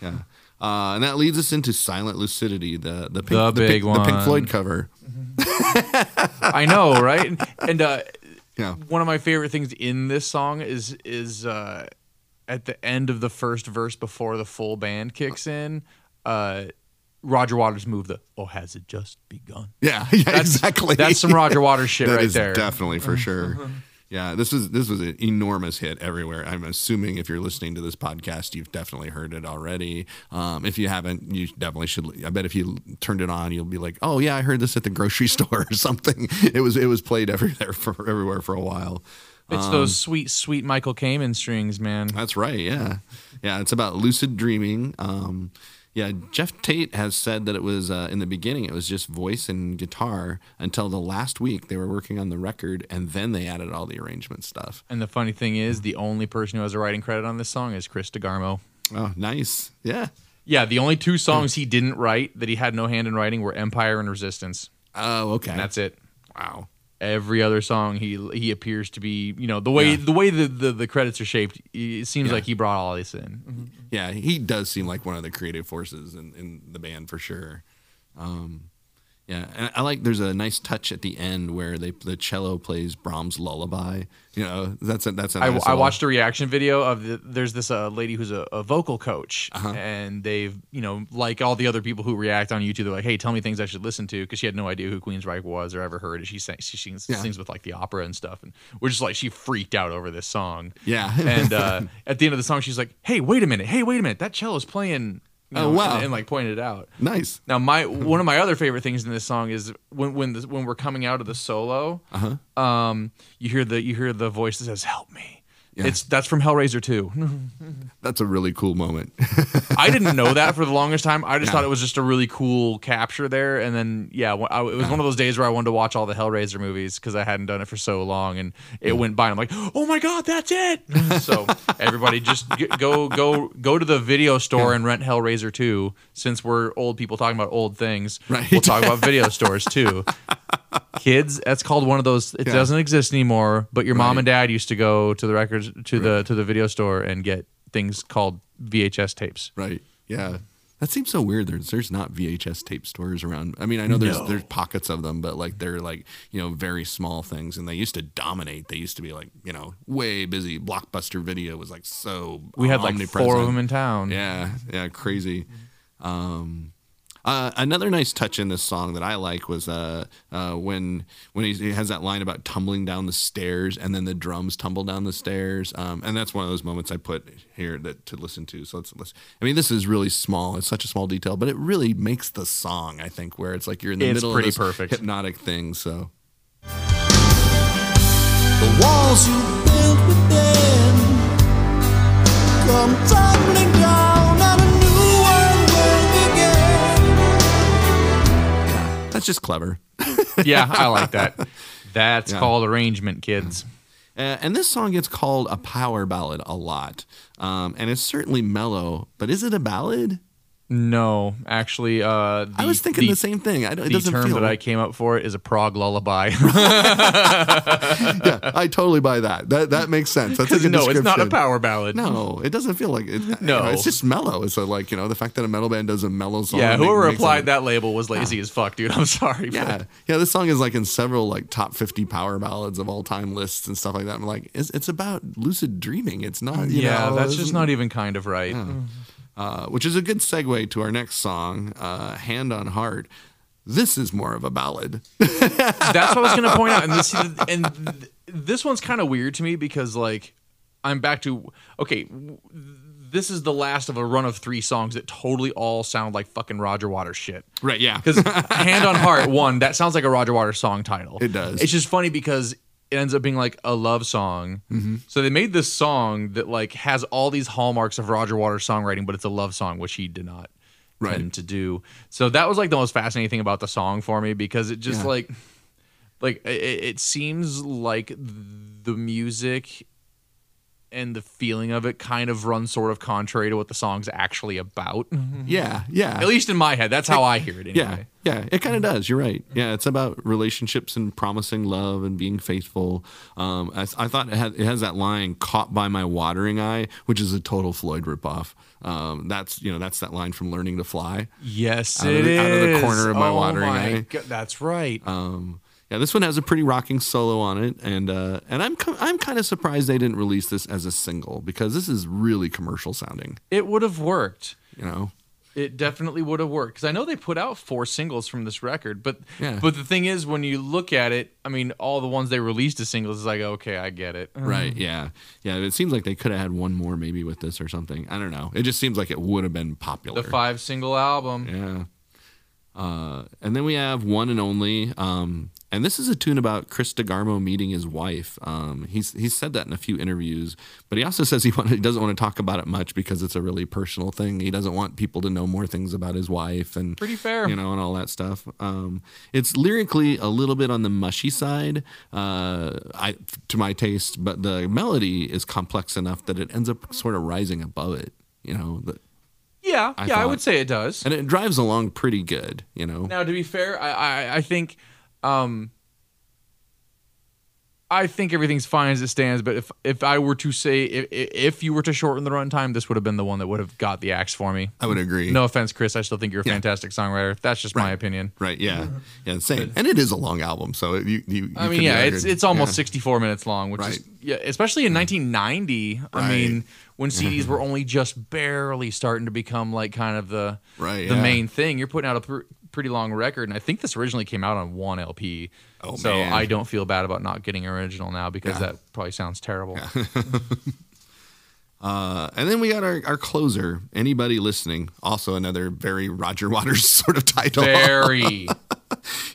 Yeah. Uh, and that leads us into Silent Lucidity, the the pink, The big pink, the Pink. Floyd cover. [LAUGHS] I know, right? And, and uh, Yeah. one of my favorite things in this song is is uh, at the end of the first verse before the full band kicks in. Uh, Roger Waters moved the "Oh, has it just begun?" Yeah. [LAUGHS] Yeah. That's, exactly. That's some Roger Waters shit [LAUGHS] That right is there. definitely for sure. Yeah, this was this was an enormous hit everywhere. I'm assuming if you're listening to this podcast, you've definitely heard it already. Um, if you haven't, you definitely should. I bet if you turned it on, you'll be like, "Oh yeah, I heard this at the grocery [LAUGHS] store or something." It was it was played everywhere [LAUGHS] for everywhere for a while. It's Um, those sweet, sweet Michael Kamen strings, man. That's right. Yeah, yeah. It's about lucid dreaming. Um, yeah, Geoff Tate has said that it was uh, in the beginning it was just voice and guitar until the last week they were working on the record, and then they added all the arrangement stuff. And the funny thing is, the only person who has a writing credit on this song is Chris DeGarmo. Oh, nice. Yeah. Yeah, the only two songs he didn't write that he had no hand in writing were Empire and Resistance. Oh, okay. And that's it. wow. Every other song he he appears to be, you know, the way Yeah. the way the, the, the credits are shaped, it seems like he brought all this in. Yeah, he does seem like one of the creative forces in, in the band for sure. Um, yeah, and I like. There's a nice touch at the end where they the cello plays Brahms' lullaby. You know, that's a that's a I, nice I little- watched a reaction video of the, there's this uh, lady who's a, a vocal coach, Uh-huh. and they've you know like all the other people who react on YouTube, they're like, hey, tell me things I should listen to because she had no idea who Queensryche was or ever heard it. She sings she sings, Yeah. sings with like the opera and stuff, and we're just like she freaked out over this song. Yeah. and uh, [LAUGHS] at the end of the song, she's like, hey, wait a minute, hey, wait a minute, that cello's playing. You Oh, wow. and, and like pointed it out. nice. Now, my [LAUGHS] one of my other favorite things in this song is when when the, when we're coming out of the solo, Uh-huh. um, you hear the you hear the voice that says "Help me." Yeah. It's that's from Hellraiser 2. [LAUGHS] That's a really cool moment. [LAUGHS] I didn't know that for the longest time. I just Yeah. thought it was just a really cool capture there. And then yeah, I- it was one of those days where I wanted to watch all the Hellraiser movies because I hadn't done it for so long, and it went by. And I'm like, oh my god, that's it. [LAUGHS] so everybody just g- go go go to the video store and rent Hellraiser 2. Since we're old people talking about old things, Right. we'll talk about video stores too. Kids, that's called one of those. It Yeah. doesn't exist anymore. But your mom and dad used to go to the records to the to the video store and get things called VHS tapes. right. Yeah. That seems so weird. There's there's not VHS tape stores around. I mean, I know there's No. there's pockets of them, but like they're like you know very small things, and they used to dominate. They used to be like you know way busy. Blockbuster Video was like so We had like four of them in town. Yeah, yeah, crazy. Um, uh, another nice touch in this song that I like was uh, uh, when when he, he has that line about tumbling down the stairs and then the drums tumble down the stairs, um, and that's one of those moments I put here that to listen to. So let's listen. I mean, this is really small. It's such a small detail, but it really makes the song. I think where it's like you're in the It's middle pretty of this perfect. hypnotic thing. So The walls you built within come tumbling down, that's just clever. [LAUGHS] yeah, I like that. That's Yeah. called arrangement, kids. Uh, and this song gets called a power ballad a lot. Um, and it's certainly mellow, but is it a ballad? No, actually, uh, the, I was thinking the, same thing. I, it The doesn't term feel. that I came up for is a prog lullaby. [LAUGHS] yeah, I totally buy that. That that makes sense. That's a good no, it's not a power ballad. No, it doesn't feel like it. you No. know, it's just mellow. So like you know the fact that a metal band does a mellow song. Yeah, whoever makes applied it- that label was lazy as fuck, dude. [LAUGHS] I'm sorry. but- Yeah, yeah. This song is like in several like top fifty power ballads of all time lists and stuff like that. I'm like, it's, it's about lucid dreaming. It's not. You yeah, know, that's just not even kind of right. Uh, which is a good segue to our next song, uh, "Hand on Heart." This is more of a ballad. [LAUGHS] That's what I was gonna point out. And this [LAUGHS] and th- this one's kind of weird to me because like I'm back to okay. w- This is the last of a run of three songs that totally all sound like fucking Roger Waters shit. right? Yeah. Because [LAUGHS] Hand on Heart, one, that sounds like a Roger Waters song title. It does. It's just funny because it ends up being like a love song. Mm-hmm. So they made this song that like has all these hallmarks of Roger Waters songwriting, but it's a love song, which he did not. Right. tend to do. So that was like the most fascinating thing about the song for me because it just Yeah. like like it, it seems like the music and the feeling of it kind of runs sort of contrary to what the song's actually about. Yeah, yeah. At least in my head, that's how I hear it. Anyway. Yeah, yeah, it kind of does. You're right. Yeah, it's about relationships and promising love and being faithful. Um, I, I thought it, had, it has that line "caught by my watering eye," which is a total Floyd ripoff. Um, that's you know that's that line from Learning to Fly. Yes, Out of it the- out of the corner of my oh watering my eye. God, that's right. Um, yeah, this one has a pretty rocking solo on it, and uh, and I'm I'm kind of surprised they didn't release this as a single because this is really commercial sounding. it would have worked. You know, It definitely would have worked because I know they put out four singles from this record, but Yeah. but the thing is, when you look at it, I mean, all the ones they released as singles is like, okay, I get it. Right. Yeah. Yeah. It seems like they could have had one more maybe with this or something. I don't know. It just seems like it would have been popular. The five single album. Yeah. Uh, and then we have one and only. Um, and this is a tune about Chris DeGarmo meeting his wife. Um, he's he's said that in a few interviews, but he also [LAUGHS] says he, want, he doesn't want to talk about it much because it's a really personal thing. He doesn't want people to know more things about his wife and Pretty fair. you know, and all that stuff. Um, it's lyrically a little bit on the mushy side, uh, I to my taste, but the melody is complex enough that it ends up sort of rising above it. You know, the, Yeah, I yeah, I would say it does. and it drives along pretty good. You know, Now, to be fair, I I, I think um, I think everything's fine as it stands. But if if I were to say if if you were to shorten the runtime, this would have been the one that would have got the axe for me. I would agree. No offense, Chris. I still think you're a Yeah. fantastic songwriter. That's just my opinion. Right? Yeah. Yeah. Same. And it is a long album, so it- you. you, you I mean, yeah, it's it's almost yeah. 64 minutes long, which is yeah, especially in 1990. I mean, when [LAUGHS] CDs were only just barely starting to become like kind of the Right, the yeah. main thing. You're putting out a pr- pretty long record, and I think this originally came out on one LP. Oh, so man. I don't feel bad about not getting original now because Yeah. that probably sounds terrible. [LAUGHS] Uh, and then we got our, our closer. Anybody listening? Also another very Roger Waters [LAUGHS] sort of title. Very.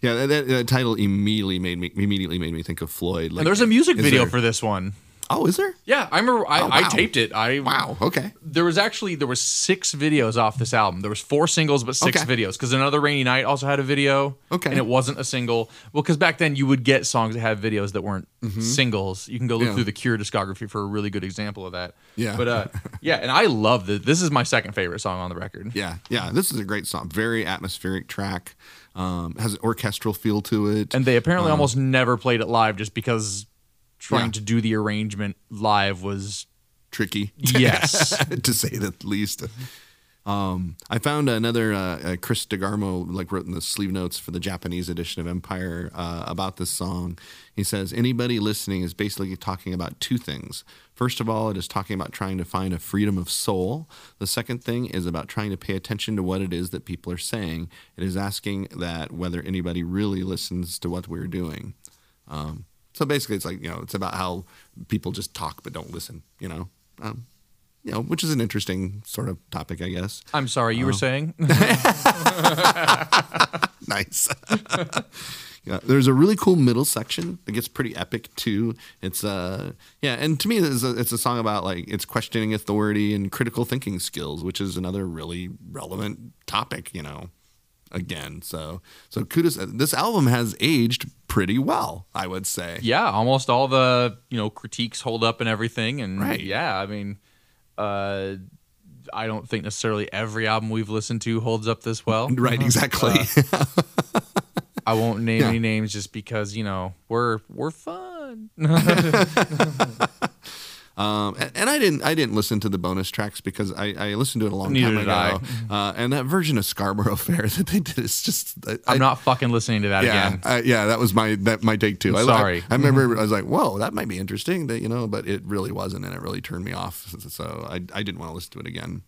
yeah, that, that, that title immediately made me immediately made me think of Floyd. Like, and there's a music video there- for this one. Oh, is there? Yeah, I remember. I, Oh, I taped it. I Wow. Okay. there was actually there was six videos off this album. There was four singles, but six Okay. videos because another rainy night also had a video. Okay. and it wasn't a single. Well, because back then you would get songs that had videos that weren't singles. You can go look Mm-hmm. Yeah. through the Cure discography for a really good example of that. Yeah. but uh, [LAUGHS] yeah, and I love this. This is my second favorite song on the record. Yeah. Yeah. This is a great song. Very atmospheric track. Um, has an orchestral feel to it. And they apparently almost never played it live just because trying. Yeah. to do the arrangement live was tricky. yes. [LAUGHS] to say the least. Um, I found another uh, uh, Chris DeGarmo like wrote in the sleeve notes for the Japanese edition of Empire uh, about this song. He says anybody listening is basically talking about two things. First of all, it is talking about trying to find a freedom of soul. The second thing is about trying to pay attention to what it is that people are saying. It is asking that whether anybody really listens to what we're doing. Um, so basically, it's like you know, it's about how people just talk but don't listen. You know, um, you know, which is an interesting sort of topic, I guess. I'm sorry, you were saying. [LAUGHS] [LAUGHS] nice. [LAUGHS] yeah, there's a really cool middle section that gets pretty epic too. It's uh, yeah, and to me, it's a, it's a song about like it's questioning authority and critical thinking skills, which is another really relevant topic. You know, again, so so kudos. This album has aged pretty well, I would say. yeah, almost all the you know critiques hold up and everything, and Right. yeah, I mean, uh, I don't think necessarily every album we've listened to holds up this well. [LAUGHS] Right, exactly. [LAUGHS] I won't name Yeah. any names just because you know we're we're fun. [LAUGHS] Um, and, and I didn't I didn't listen to the bonus tracks because I, I listened to it a long Neither time ago. Uh, and that version of Scarborough [LAUGHS] Fair that they did is just I, I'm not fucking listening to that yeah again. I, yeah that was my that my take too. I, Sorry. I, I remember I was like whoa that might be interesting that you know but it really wasn't and it really turned me off so I I didn't want to listen to it again.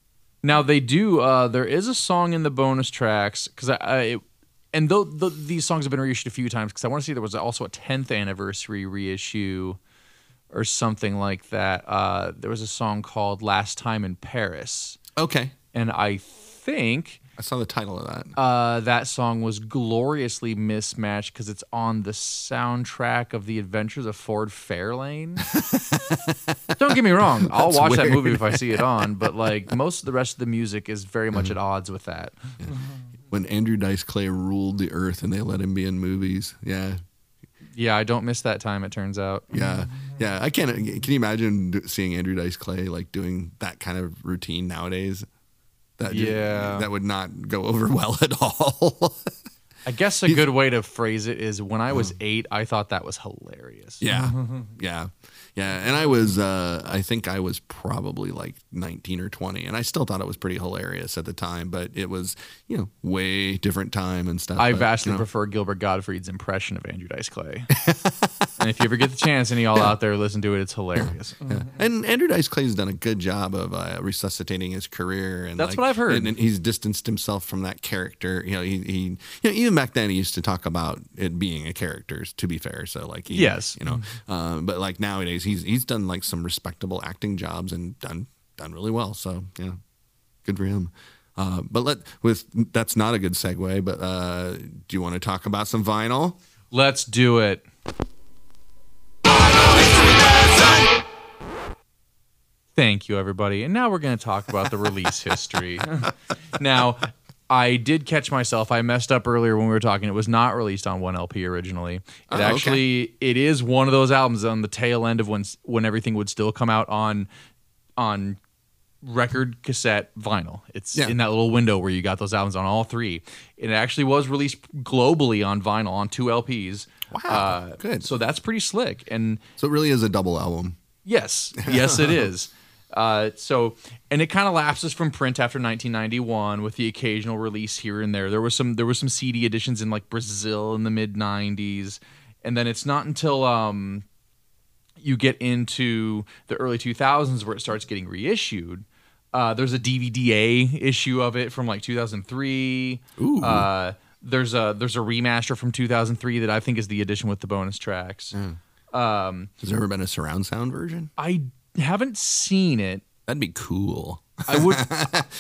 Now they do. Uh, there is a song in the bonus tracks because I, I it- and though the, these songs have been reissued a few times because I want to say there was also a 10th anniversary reissue or something like that. Uh, there was a song called "Last Time in Paris," Okay. and I think I saw the title of that. Uh, that song was gloriously mismatched because it's on the soundtrack of The Adventures of Ford Fairlane. [LAUGHS] Don't get me wrong, I'll watch that movie if I see it [LAUGHS] on, but like most of the rest of the music is very much at odds with that. when Andrew Dice Clay ruled the earth and they let him be in movies. Yeah. Yeah, I don't miss that time. It turns out. Yeah. Yeah. I can't. Can you imagine seeing Andrew Dice Clay like doing that kind of routine nowadays? That ju- Yeah. that would not go over [LAUGHS] well at all. I guess a good way to phrase it is when I was uh-huh. eight, I thought that was hilarious. yeah. [LAUGHS] Yeah. Yeah. And I was, uh, I think I was probably like 19 or 20, and I still thought it was pretty hilarious at the time, but it was, you know, way different time and stuff. I but, vastly you know, prefer Gilbert Gottfried's impression of Andrew Dice Clay. [LAUGHS] and if you ever get the chance, any y'all out there listen to it, it's hilarious. Yeah. And Andrew Dice Clay's done a good job of uh, resuscitating his career, and That's like- what I've heard. And, and he's distanced himself from that character. You know, he, he, you know, even back then he used to talk about it being a character. To be fair, so like, he, Yes. you know, uh, but like nowadays he's he's done like some respectable acting jobs and done done really well. So yeah, good for him. Uh, but let with that's not a good segue. But uh, do you want to talk about some vinyl? Let's do it. Thank you, everybody. And now we're going to talk about the release history. [LAUGHS] now, I did catch myself. I messed up earlier when we were talking. It was not released on one LP originally. It Oh, okay. actually it is one of those albums on the tail end of when when everything would still come out on on record cassette vinyl. It's Yeah. in that little window where you got those albums on all three. It actually was released globally on vinyl on two LPs. Wow, uh, good. So that's pretty slick. And So it really is a double album. yes, yes, it is. Uh, so, and it kind of lapses from print after 1991 with the occasional release here and there. There was some there was some CD editions in like Brazil in the mid 90s, and then it's not until um, you get into the early 2000s where it starts getting reissued. Uh, there's a DVD issue of it from like 2003. Ooh. Uh, there's a there's a remaster from 2003 that I think is the edition with the bonus tracks. Um, Has there ever been a surround sound version? I haven't seen it. That'd be cool. I would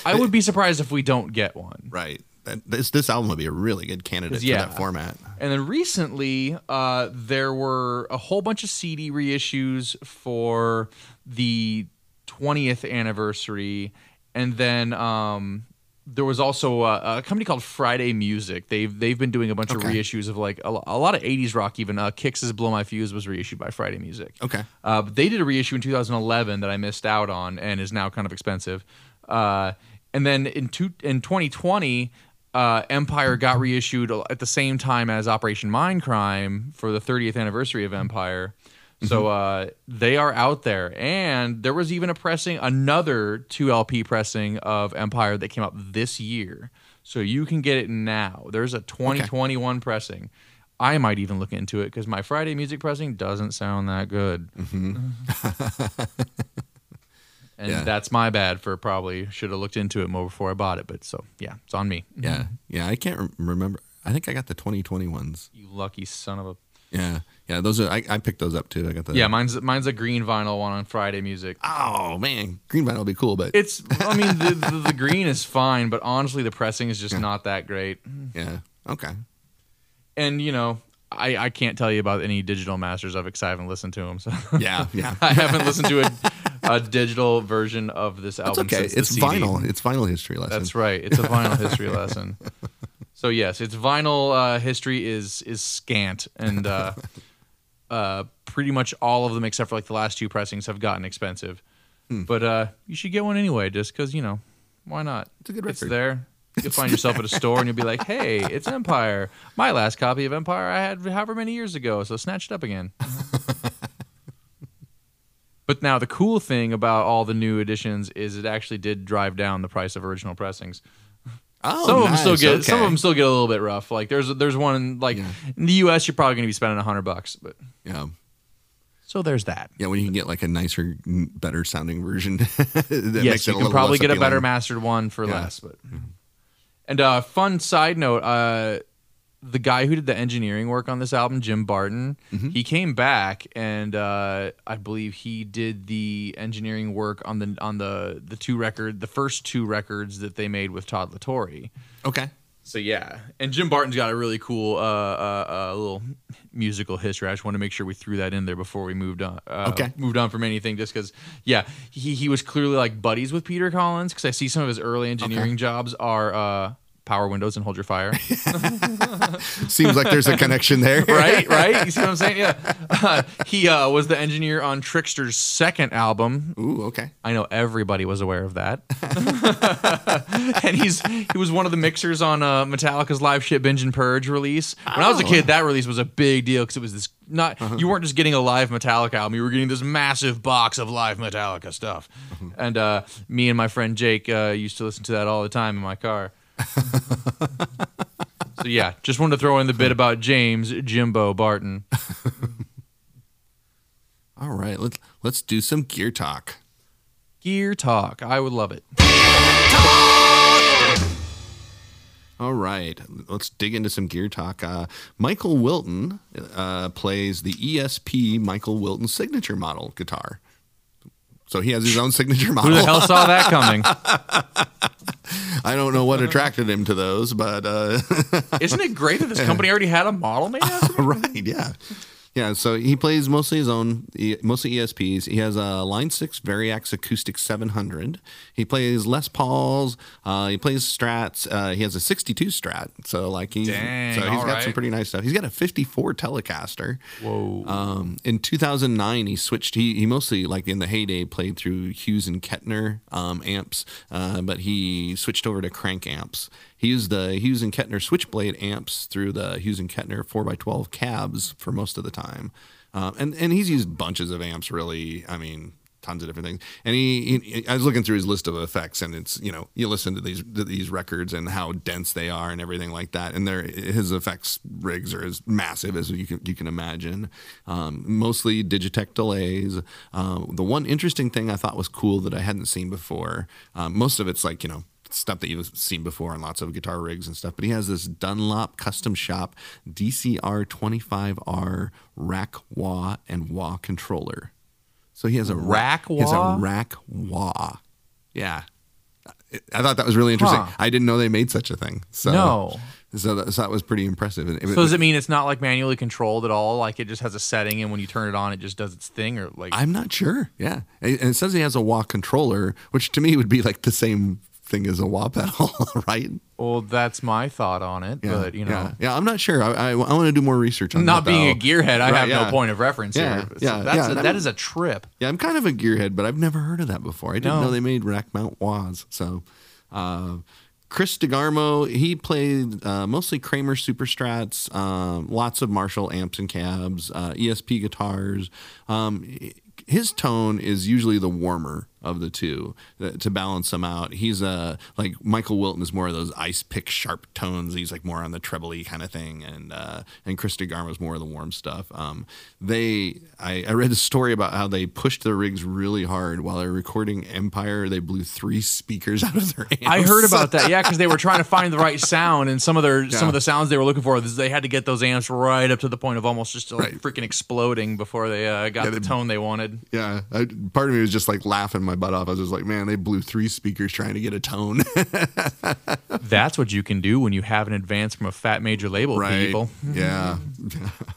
I would be [LAUGHS] surprised if we don't get one. Right. This this album would be a really good candidate Yeah. for that format. And then recently, uh, there were a whole bunch of CD reissues for the 20th anniversary, and then um, there was also a, a company called Friday Music. They've they've been doing a bunch of reissues of like a, a lot of 80s rock. Even uh, Kix's "Blow My Fuse" was reissued by Friday Music. Okay. Uh, but they did a reissue in 2011 that I missed out on and is now kind of expensive. Uh, and then in two, in 2020, uh, Empire got reissued at the same time as Operation Mindcrime for the 30th anniversary of Empire. So uh, they are out there, and there was even a pressing, another two LP pressing of Empire that came out this year. So you can get it now. There's a 2021 pressing. I might even look into it because my Friday music pressing doesn't sound that good. [LAUGHS] and Yeah. that's my bad for probably should have looked into it more before I bought it. But so yeah, it's on me. Yeah. Yeah. I can't rem- remember. I think I got the 2020 ones. You lucky son of a. Yeah. Yeah. Those are. I, I picked those up too. I got the. Yeah, mine's mine's a green vinyl one on Friday music. Oh man, green vinyl would be cool, but It's I mean the, [LAUGHS] the, the green is fine, but honestly the pressing is just not that great. yeah. Okay. And you know. I, I can't tell you about any digital masters of it because I haven't listened to them. So Yeah. [LAUGHS] Yeah. I haven't listened to a, a digital version of this That's album. okay. since the It's vinyl. It's vinyl history lesson. That's right. It's a vinyl history [LAUGHS] lesson. So yes, its vinyl uh, history is is scant, and uh, uh, pretty much all of them, except for like the last two pressings, have gotten expensive. Hmm. But uh, you should get one anyway, just because you know, why not? It's a good It's there. You'll find yourself at a store and you'll be like, [LAUGHS] "Hey, it's Empire. My last copy of Empire I had however many years ago, so snatch it up again." [LAUGHS] But now the cool thing about all the new editions is it actually did drive down the price of original pressings. Oh, some of them still nice. get some of them still get a little bit rough. Like there's there's one like Yeah. in the U.S. you're probably going to be spending a hundred bucks, but Yeah. so there's that. Yeah. When you can get like a nicer, better sounding version. [LAUGHS] that makes yes, it you a can probably less get a better mastered one for Yeah. less. But and uh, fun side note, uh, the guy who did the engineering work on this album, Jim Barton, Mm-hmm. he came back and uh, I believe he did the engineering work on the on the the two record, the first two records that they made with Todd La Torre. Okay. So yeah, and Jim Barton's got a really cool uh, uh, uh, little musical history. I just want to make sure we threw that in there before we moved on. Uh, Okay. moved on from anything, just because yeah, he he was clearly like buddies with Peter Collins because I see some of his early engineering jobs are uh, Power Windows and Hold Your Fire. [LAUGHS] Seems like there's a connection there. [LAUGHS] right, right. You see what I'm saying? Yeah. Uh, [LAUGHS] he uh, was the engineer on Trixter's second album. Ooh, okay. I know everybody was aware of that. and he's he was one of the mixers on uh, Metallica's Live Shit Binge and Purge release. When I was a Oh. kid, that release was a big deal because it was this not you weren't just getting a live Metallica album, you were getting this massive box of live Metallica stuff. And uh, me and my friend Jake uh, used to listen to that all the time in my car. [LAUGHS] so yeah, just wanted to throw in the bit about James Jimbo Barton. [LAUGHS] All right. Let's let's do some gear talk. Gear talk. I would love it. All right, let's dig into some gear talk. Uh, Michael Wilton uh, plays the ESP Michael Wilton signature model guitar. So he has his own signature model. Who the hell saw that coming? [LAUGHS] I don't know what attracted him to those, but uh, Isn't it great that this company [LAUGHS] already had a model made after [LAUGHS] right, yeah, yeah. So he plays mostly his own, mostly ESPs. He has a Line Six Variax Acoustic 700. He plays Les Pauls. Uh, he plays Strats. Uh, he has a 62 Strat. So like he's Dang, so he's got some pretty nice stuff. He's got a 54 Telecaster. Whoa. Um, in 2009, he switched. He, he mostly, like in the heyday, played through Hughes and Kettner um, amps, uh, but he switched over to Krank amps. He used the Hughes and Kettner Switchblade amps through the Hughes and Kettner 4x12 cabs for most of the time. Um, and, and he's used bunches of amps, really. I mean, tons of different things. And he, he, I was looking through his list of effects, and it's you know you listen to these to these records and how dense they are and everything like that. And their his effects rigs are as massive as you can you can imagine. Um, mostly Digitech delays. Um, the one interesting thing I thought was cool that I hadn't seen before. Um, most of it's like you know stuff that you've seen before on lots of guitar rigs and stuff. But he has this Dunlop Custom Shop DCR 2SR rack wah and wah controller. So he has a Rack He has a wah? rack wah. Yeah. I thought that was really interesting. Huh. I didn't know they made such a thing. So, No. So that, so that was pretty impressive. It- So does it mean it's not like manually controlled at all? Like it just has a setting, and when you turn it on, it just does its thing, or like I'm not sure. Yeah. And and it says he has a wah controller, which to me would be like the same thing as a wah pedal, [LAUGHS] right? well, that's my thought on it. Yeah, but you know, yeah, yeah. I'm not sure. I, I, I want to do more research on that. not that, being a gearhead, I Right, have yeah. no point of reference Yeah, here. So yeah, that's yeah, a, that is a trip. Yeah, I'm kind of a gearhead, but I've never heard of that before. I didn't No. know they made rack mount wahs. So, uh, Chris DeGarmo, he played uh, mostly Kramer Superstrats, um, lots of Marshall amps and cabs, uh, ESP guitars. Um, his tone is usually the warmer of the two uh, to balance them out. He's a like Michael Wilton is more of those ice pick sharp tones. He's like more on the trebly kind of thing, and uh, and Chris DeGarmo is more of the warm stuff. Um, they I, I read a story about how they pushed their rigs really hard while they're recording Empire. They blew three speakers [LAUGHS] out of their amps. I heard about that. Yeah, because they were trying to find the right sound, and some of their some of the sounds they were looking for, they had to get those amps right up to the point of almost just like Right. freaking exploding before they uh, got Yeah, the they- tone they wanted. Yeah, I, part of me was just like laughing my butt off. I was just like, man, they blew three speakers trying to get a tone. [LAUGHS] That's what you can do when you have an advance from a fat major label, people. Yeah. [LAUGHS] [LAUGHS]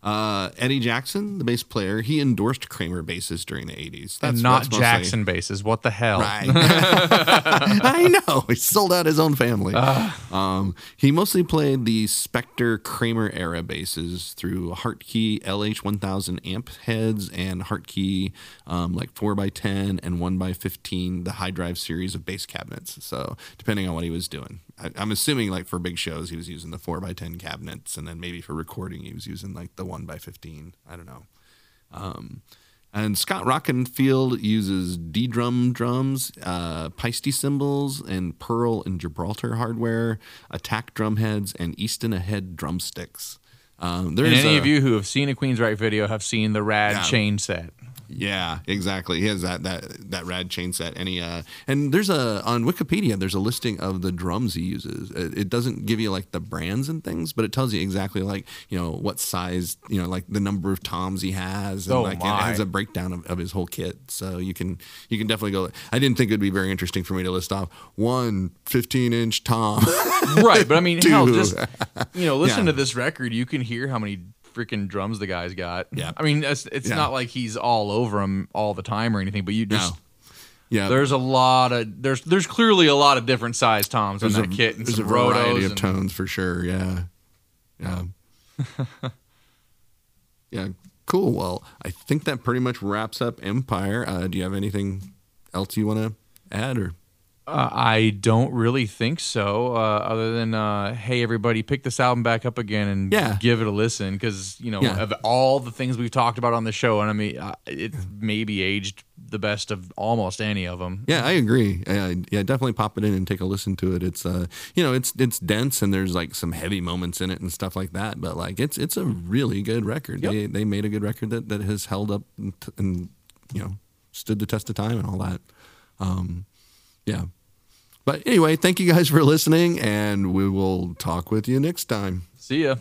Uh, Eddie Jackson, the bass player, he endorsed Kramer basses during the 80s. And not Jackson basses. What the hell? Right. [LAUGHS] I know. He sold out his own family. Um, he mostly played the Spector Kramer era basses through Hartke LH1000 amp heads and Hartke um, like 4x10 and 1x15, the high drive series of bass cabinets. So, depending on what he was doing, I, I'm assuming like for big shows, he was using the four by ten cabinets, and then maybe for recording, he was using like the one by fifteen. I don't know. Um, and Scott Rockenfield uses ddrum drums, uh, Paiste cymbals, and Pearl and Gibraltar hardware, attack drum heads, and Easton ahead drumsticks. Um, And there's any a- of you who have seen a Queensryche video have seen the rad Yeah. chain set. Yeah, exactly. He has that that that rad chain set, and he uh, and there's a on Wikipedia there's a listing of the drums he uses. It, it doesn't give you like the brands and things, but it tells you exactly like you know what size, you know, like the number of toms he has, and Oh, like my. it has a breakdown of, of his whole kit. So you can you can definitely go. I didn't think it'd be very interesting for me to list off one 15 inch tom. [LAUGHS] right, but I mean, hell, [LAUGHS] just you know, listen Yeah. to this record. You can hear how many freaking drums the guy's got. Yeah. I mean, it's, it's Yeah. not like he's all over them all the time or anything, but you just. No. yeah, There's a lot of there's there's clearly a lot of different size toms in there's that a, kit and there's some a variety of and- tones for sure. Yeah, yeah, [LAUGHS] yeah. Cool. Well, I think that pretty much wraps up Empire. Uh, do you have anything else you want to add or? Uh, I don't really think so. Uh, other than, uh, hey, everybody, pick this album back up again and Yeah. give it a listen because you know Yeah. of all the things we've talked about on the show, and I mean, uh, it maybe aged the best of almost any of them. Yeah, I agree. Uh, yeah, definitely pop it in and take a listen to it. It's uh, you know, it's it's dense and there's like some heavy moments in it and stuff like that. But like, it's it's a really good record. Yep. They they made a good record that that has held up and, and you know stood the test of time and all that. Um, yeah. But anyway, thank you guys for listening, and we will talk with you next time. See ya.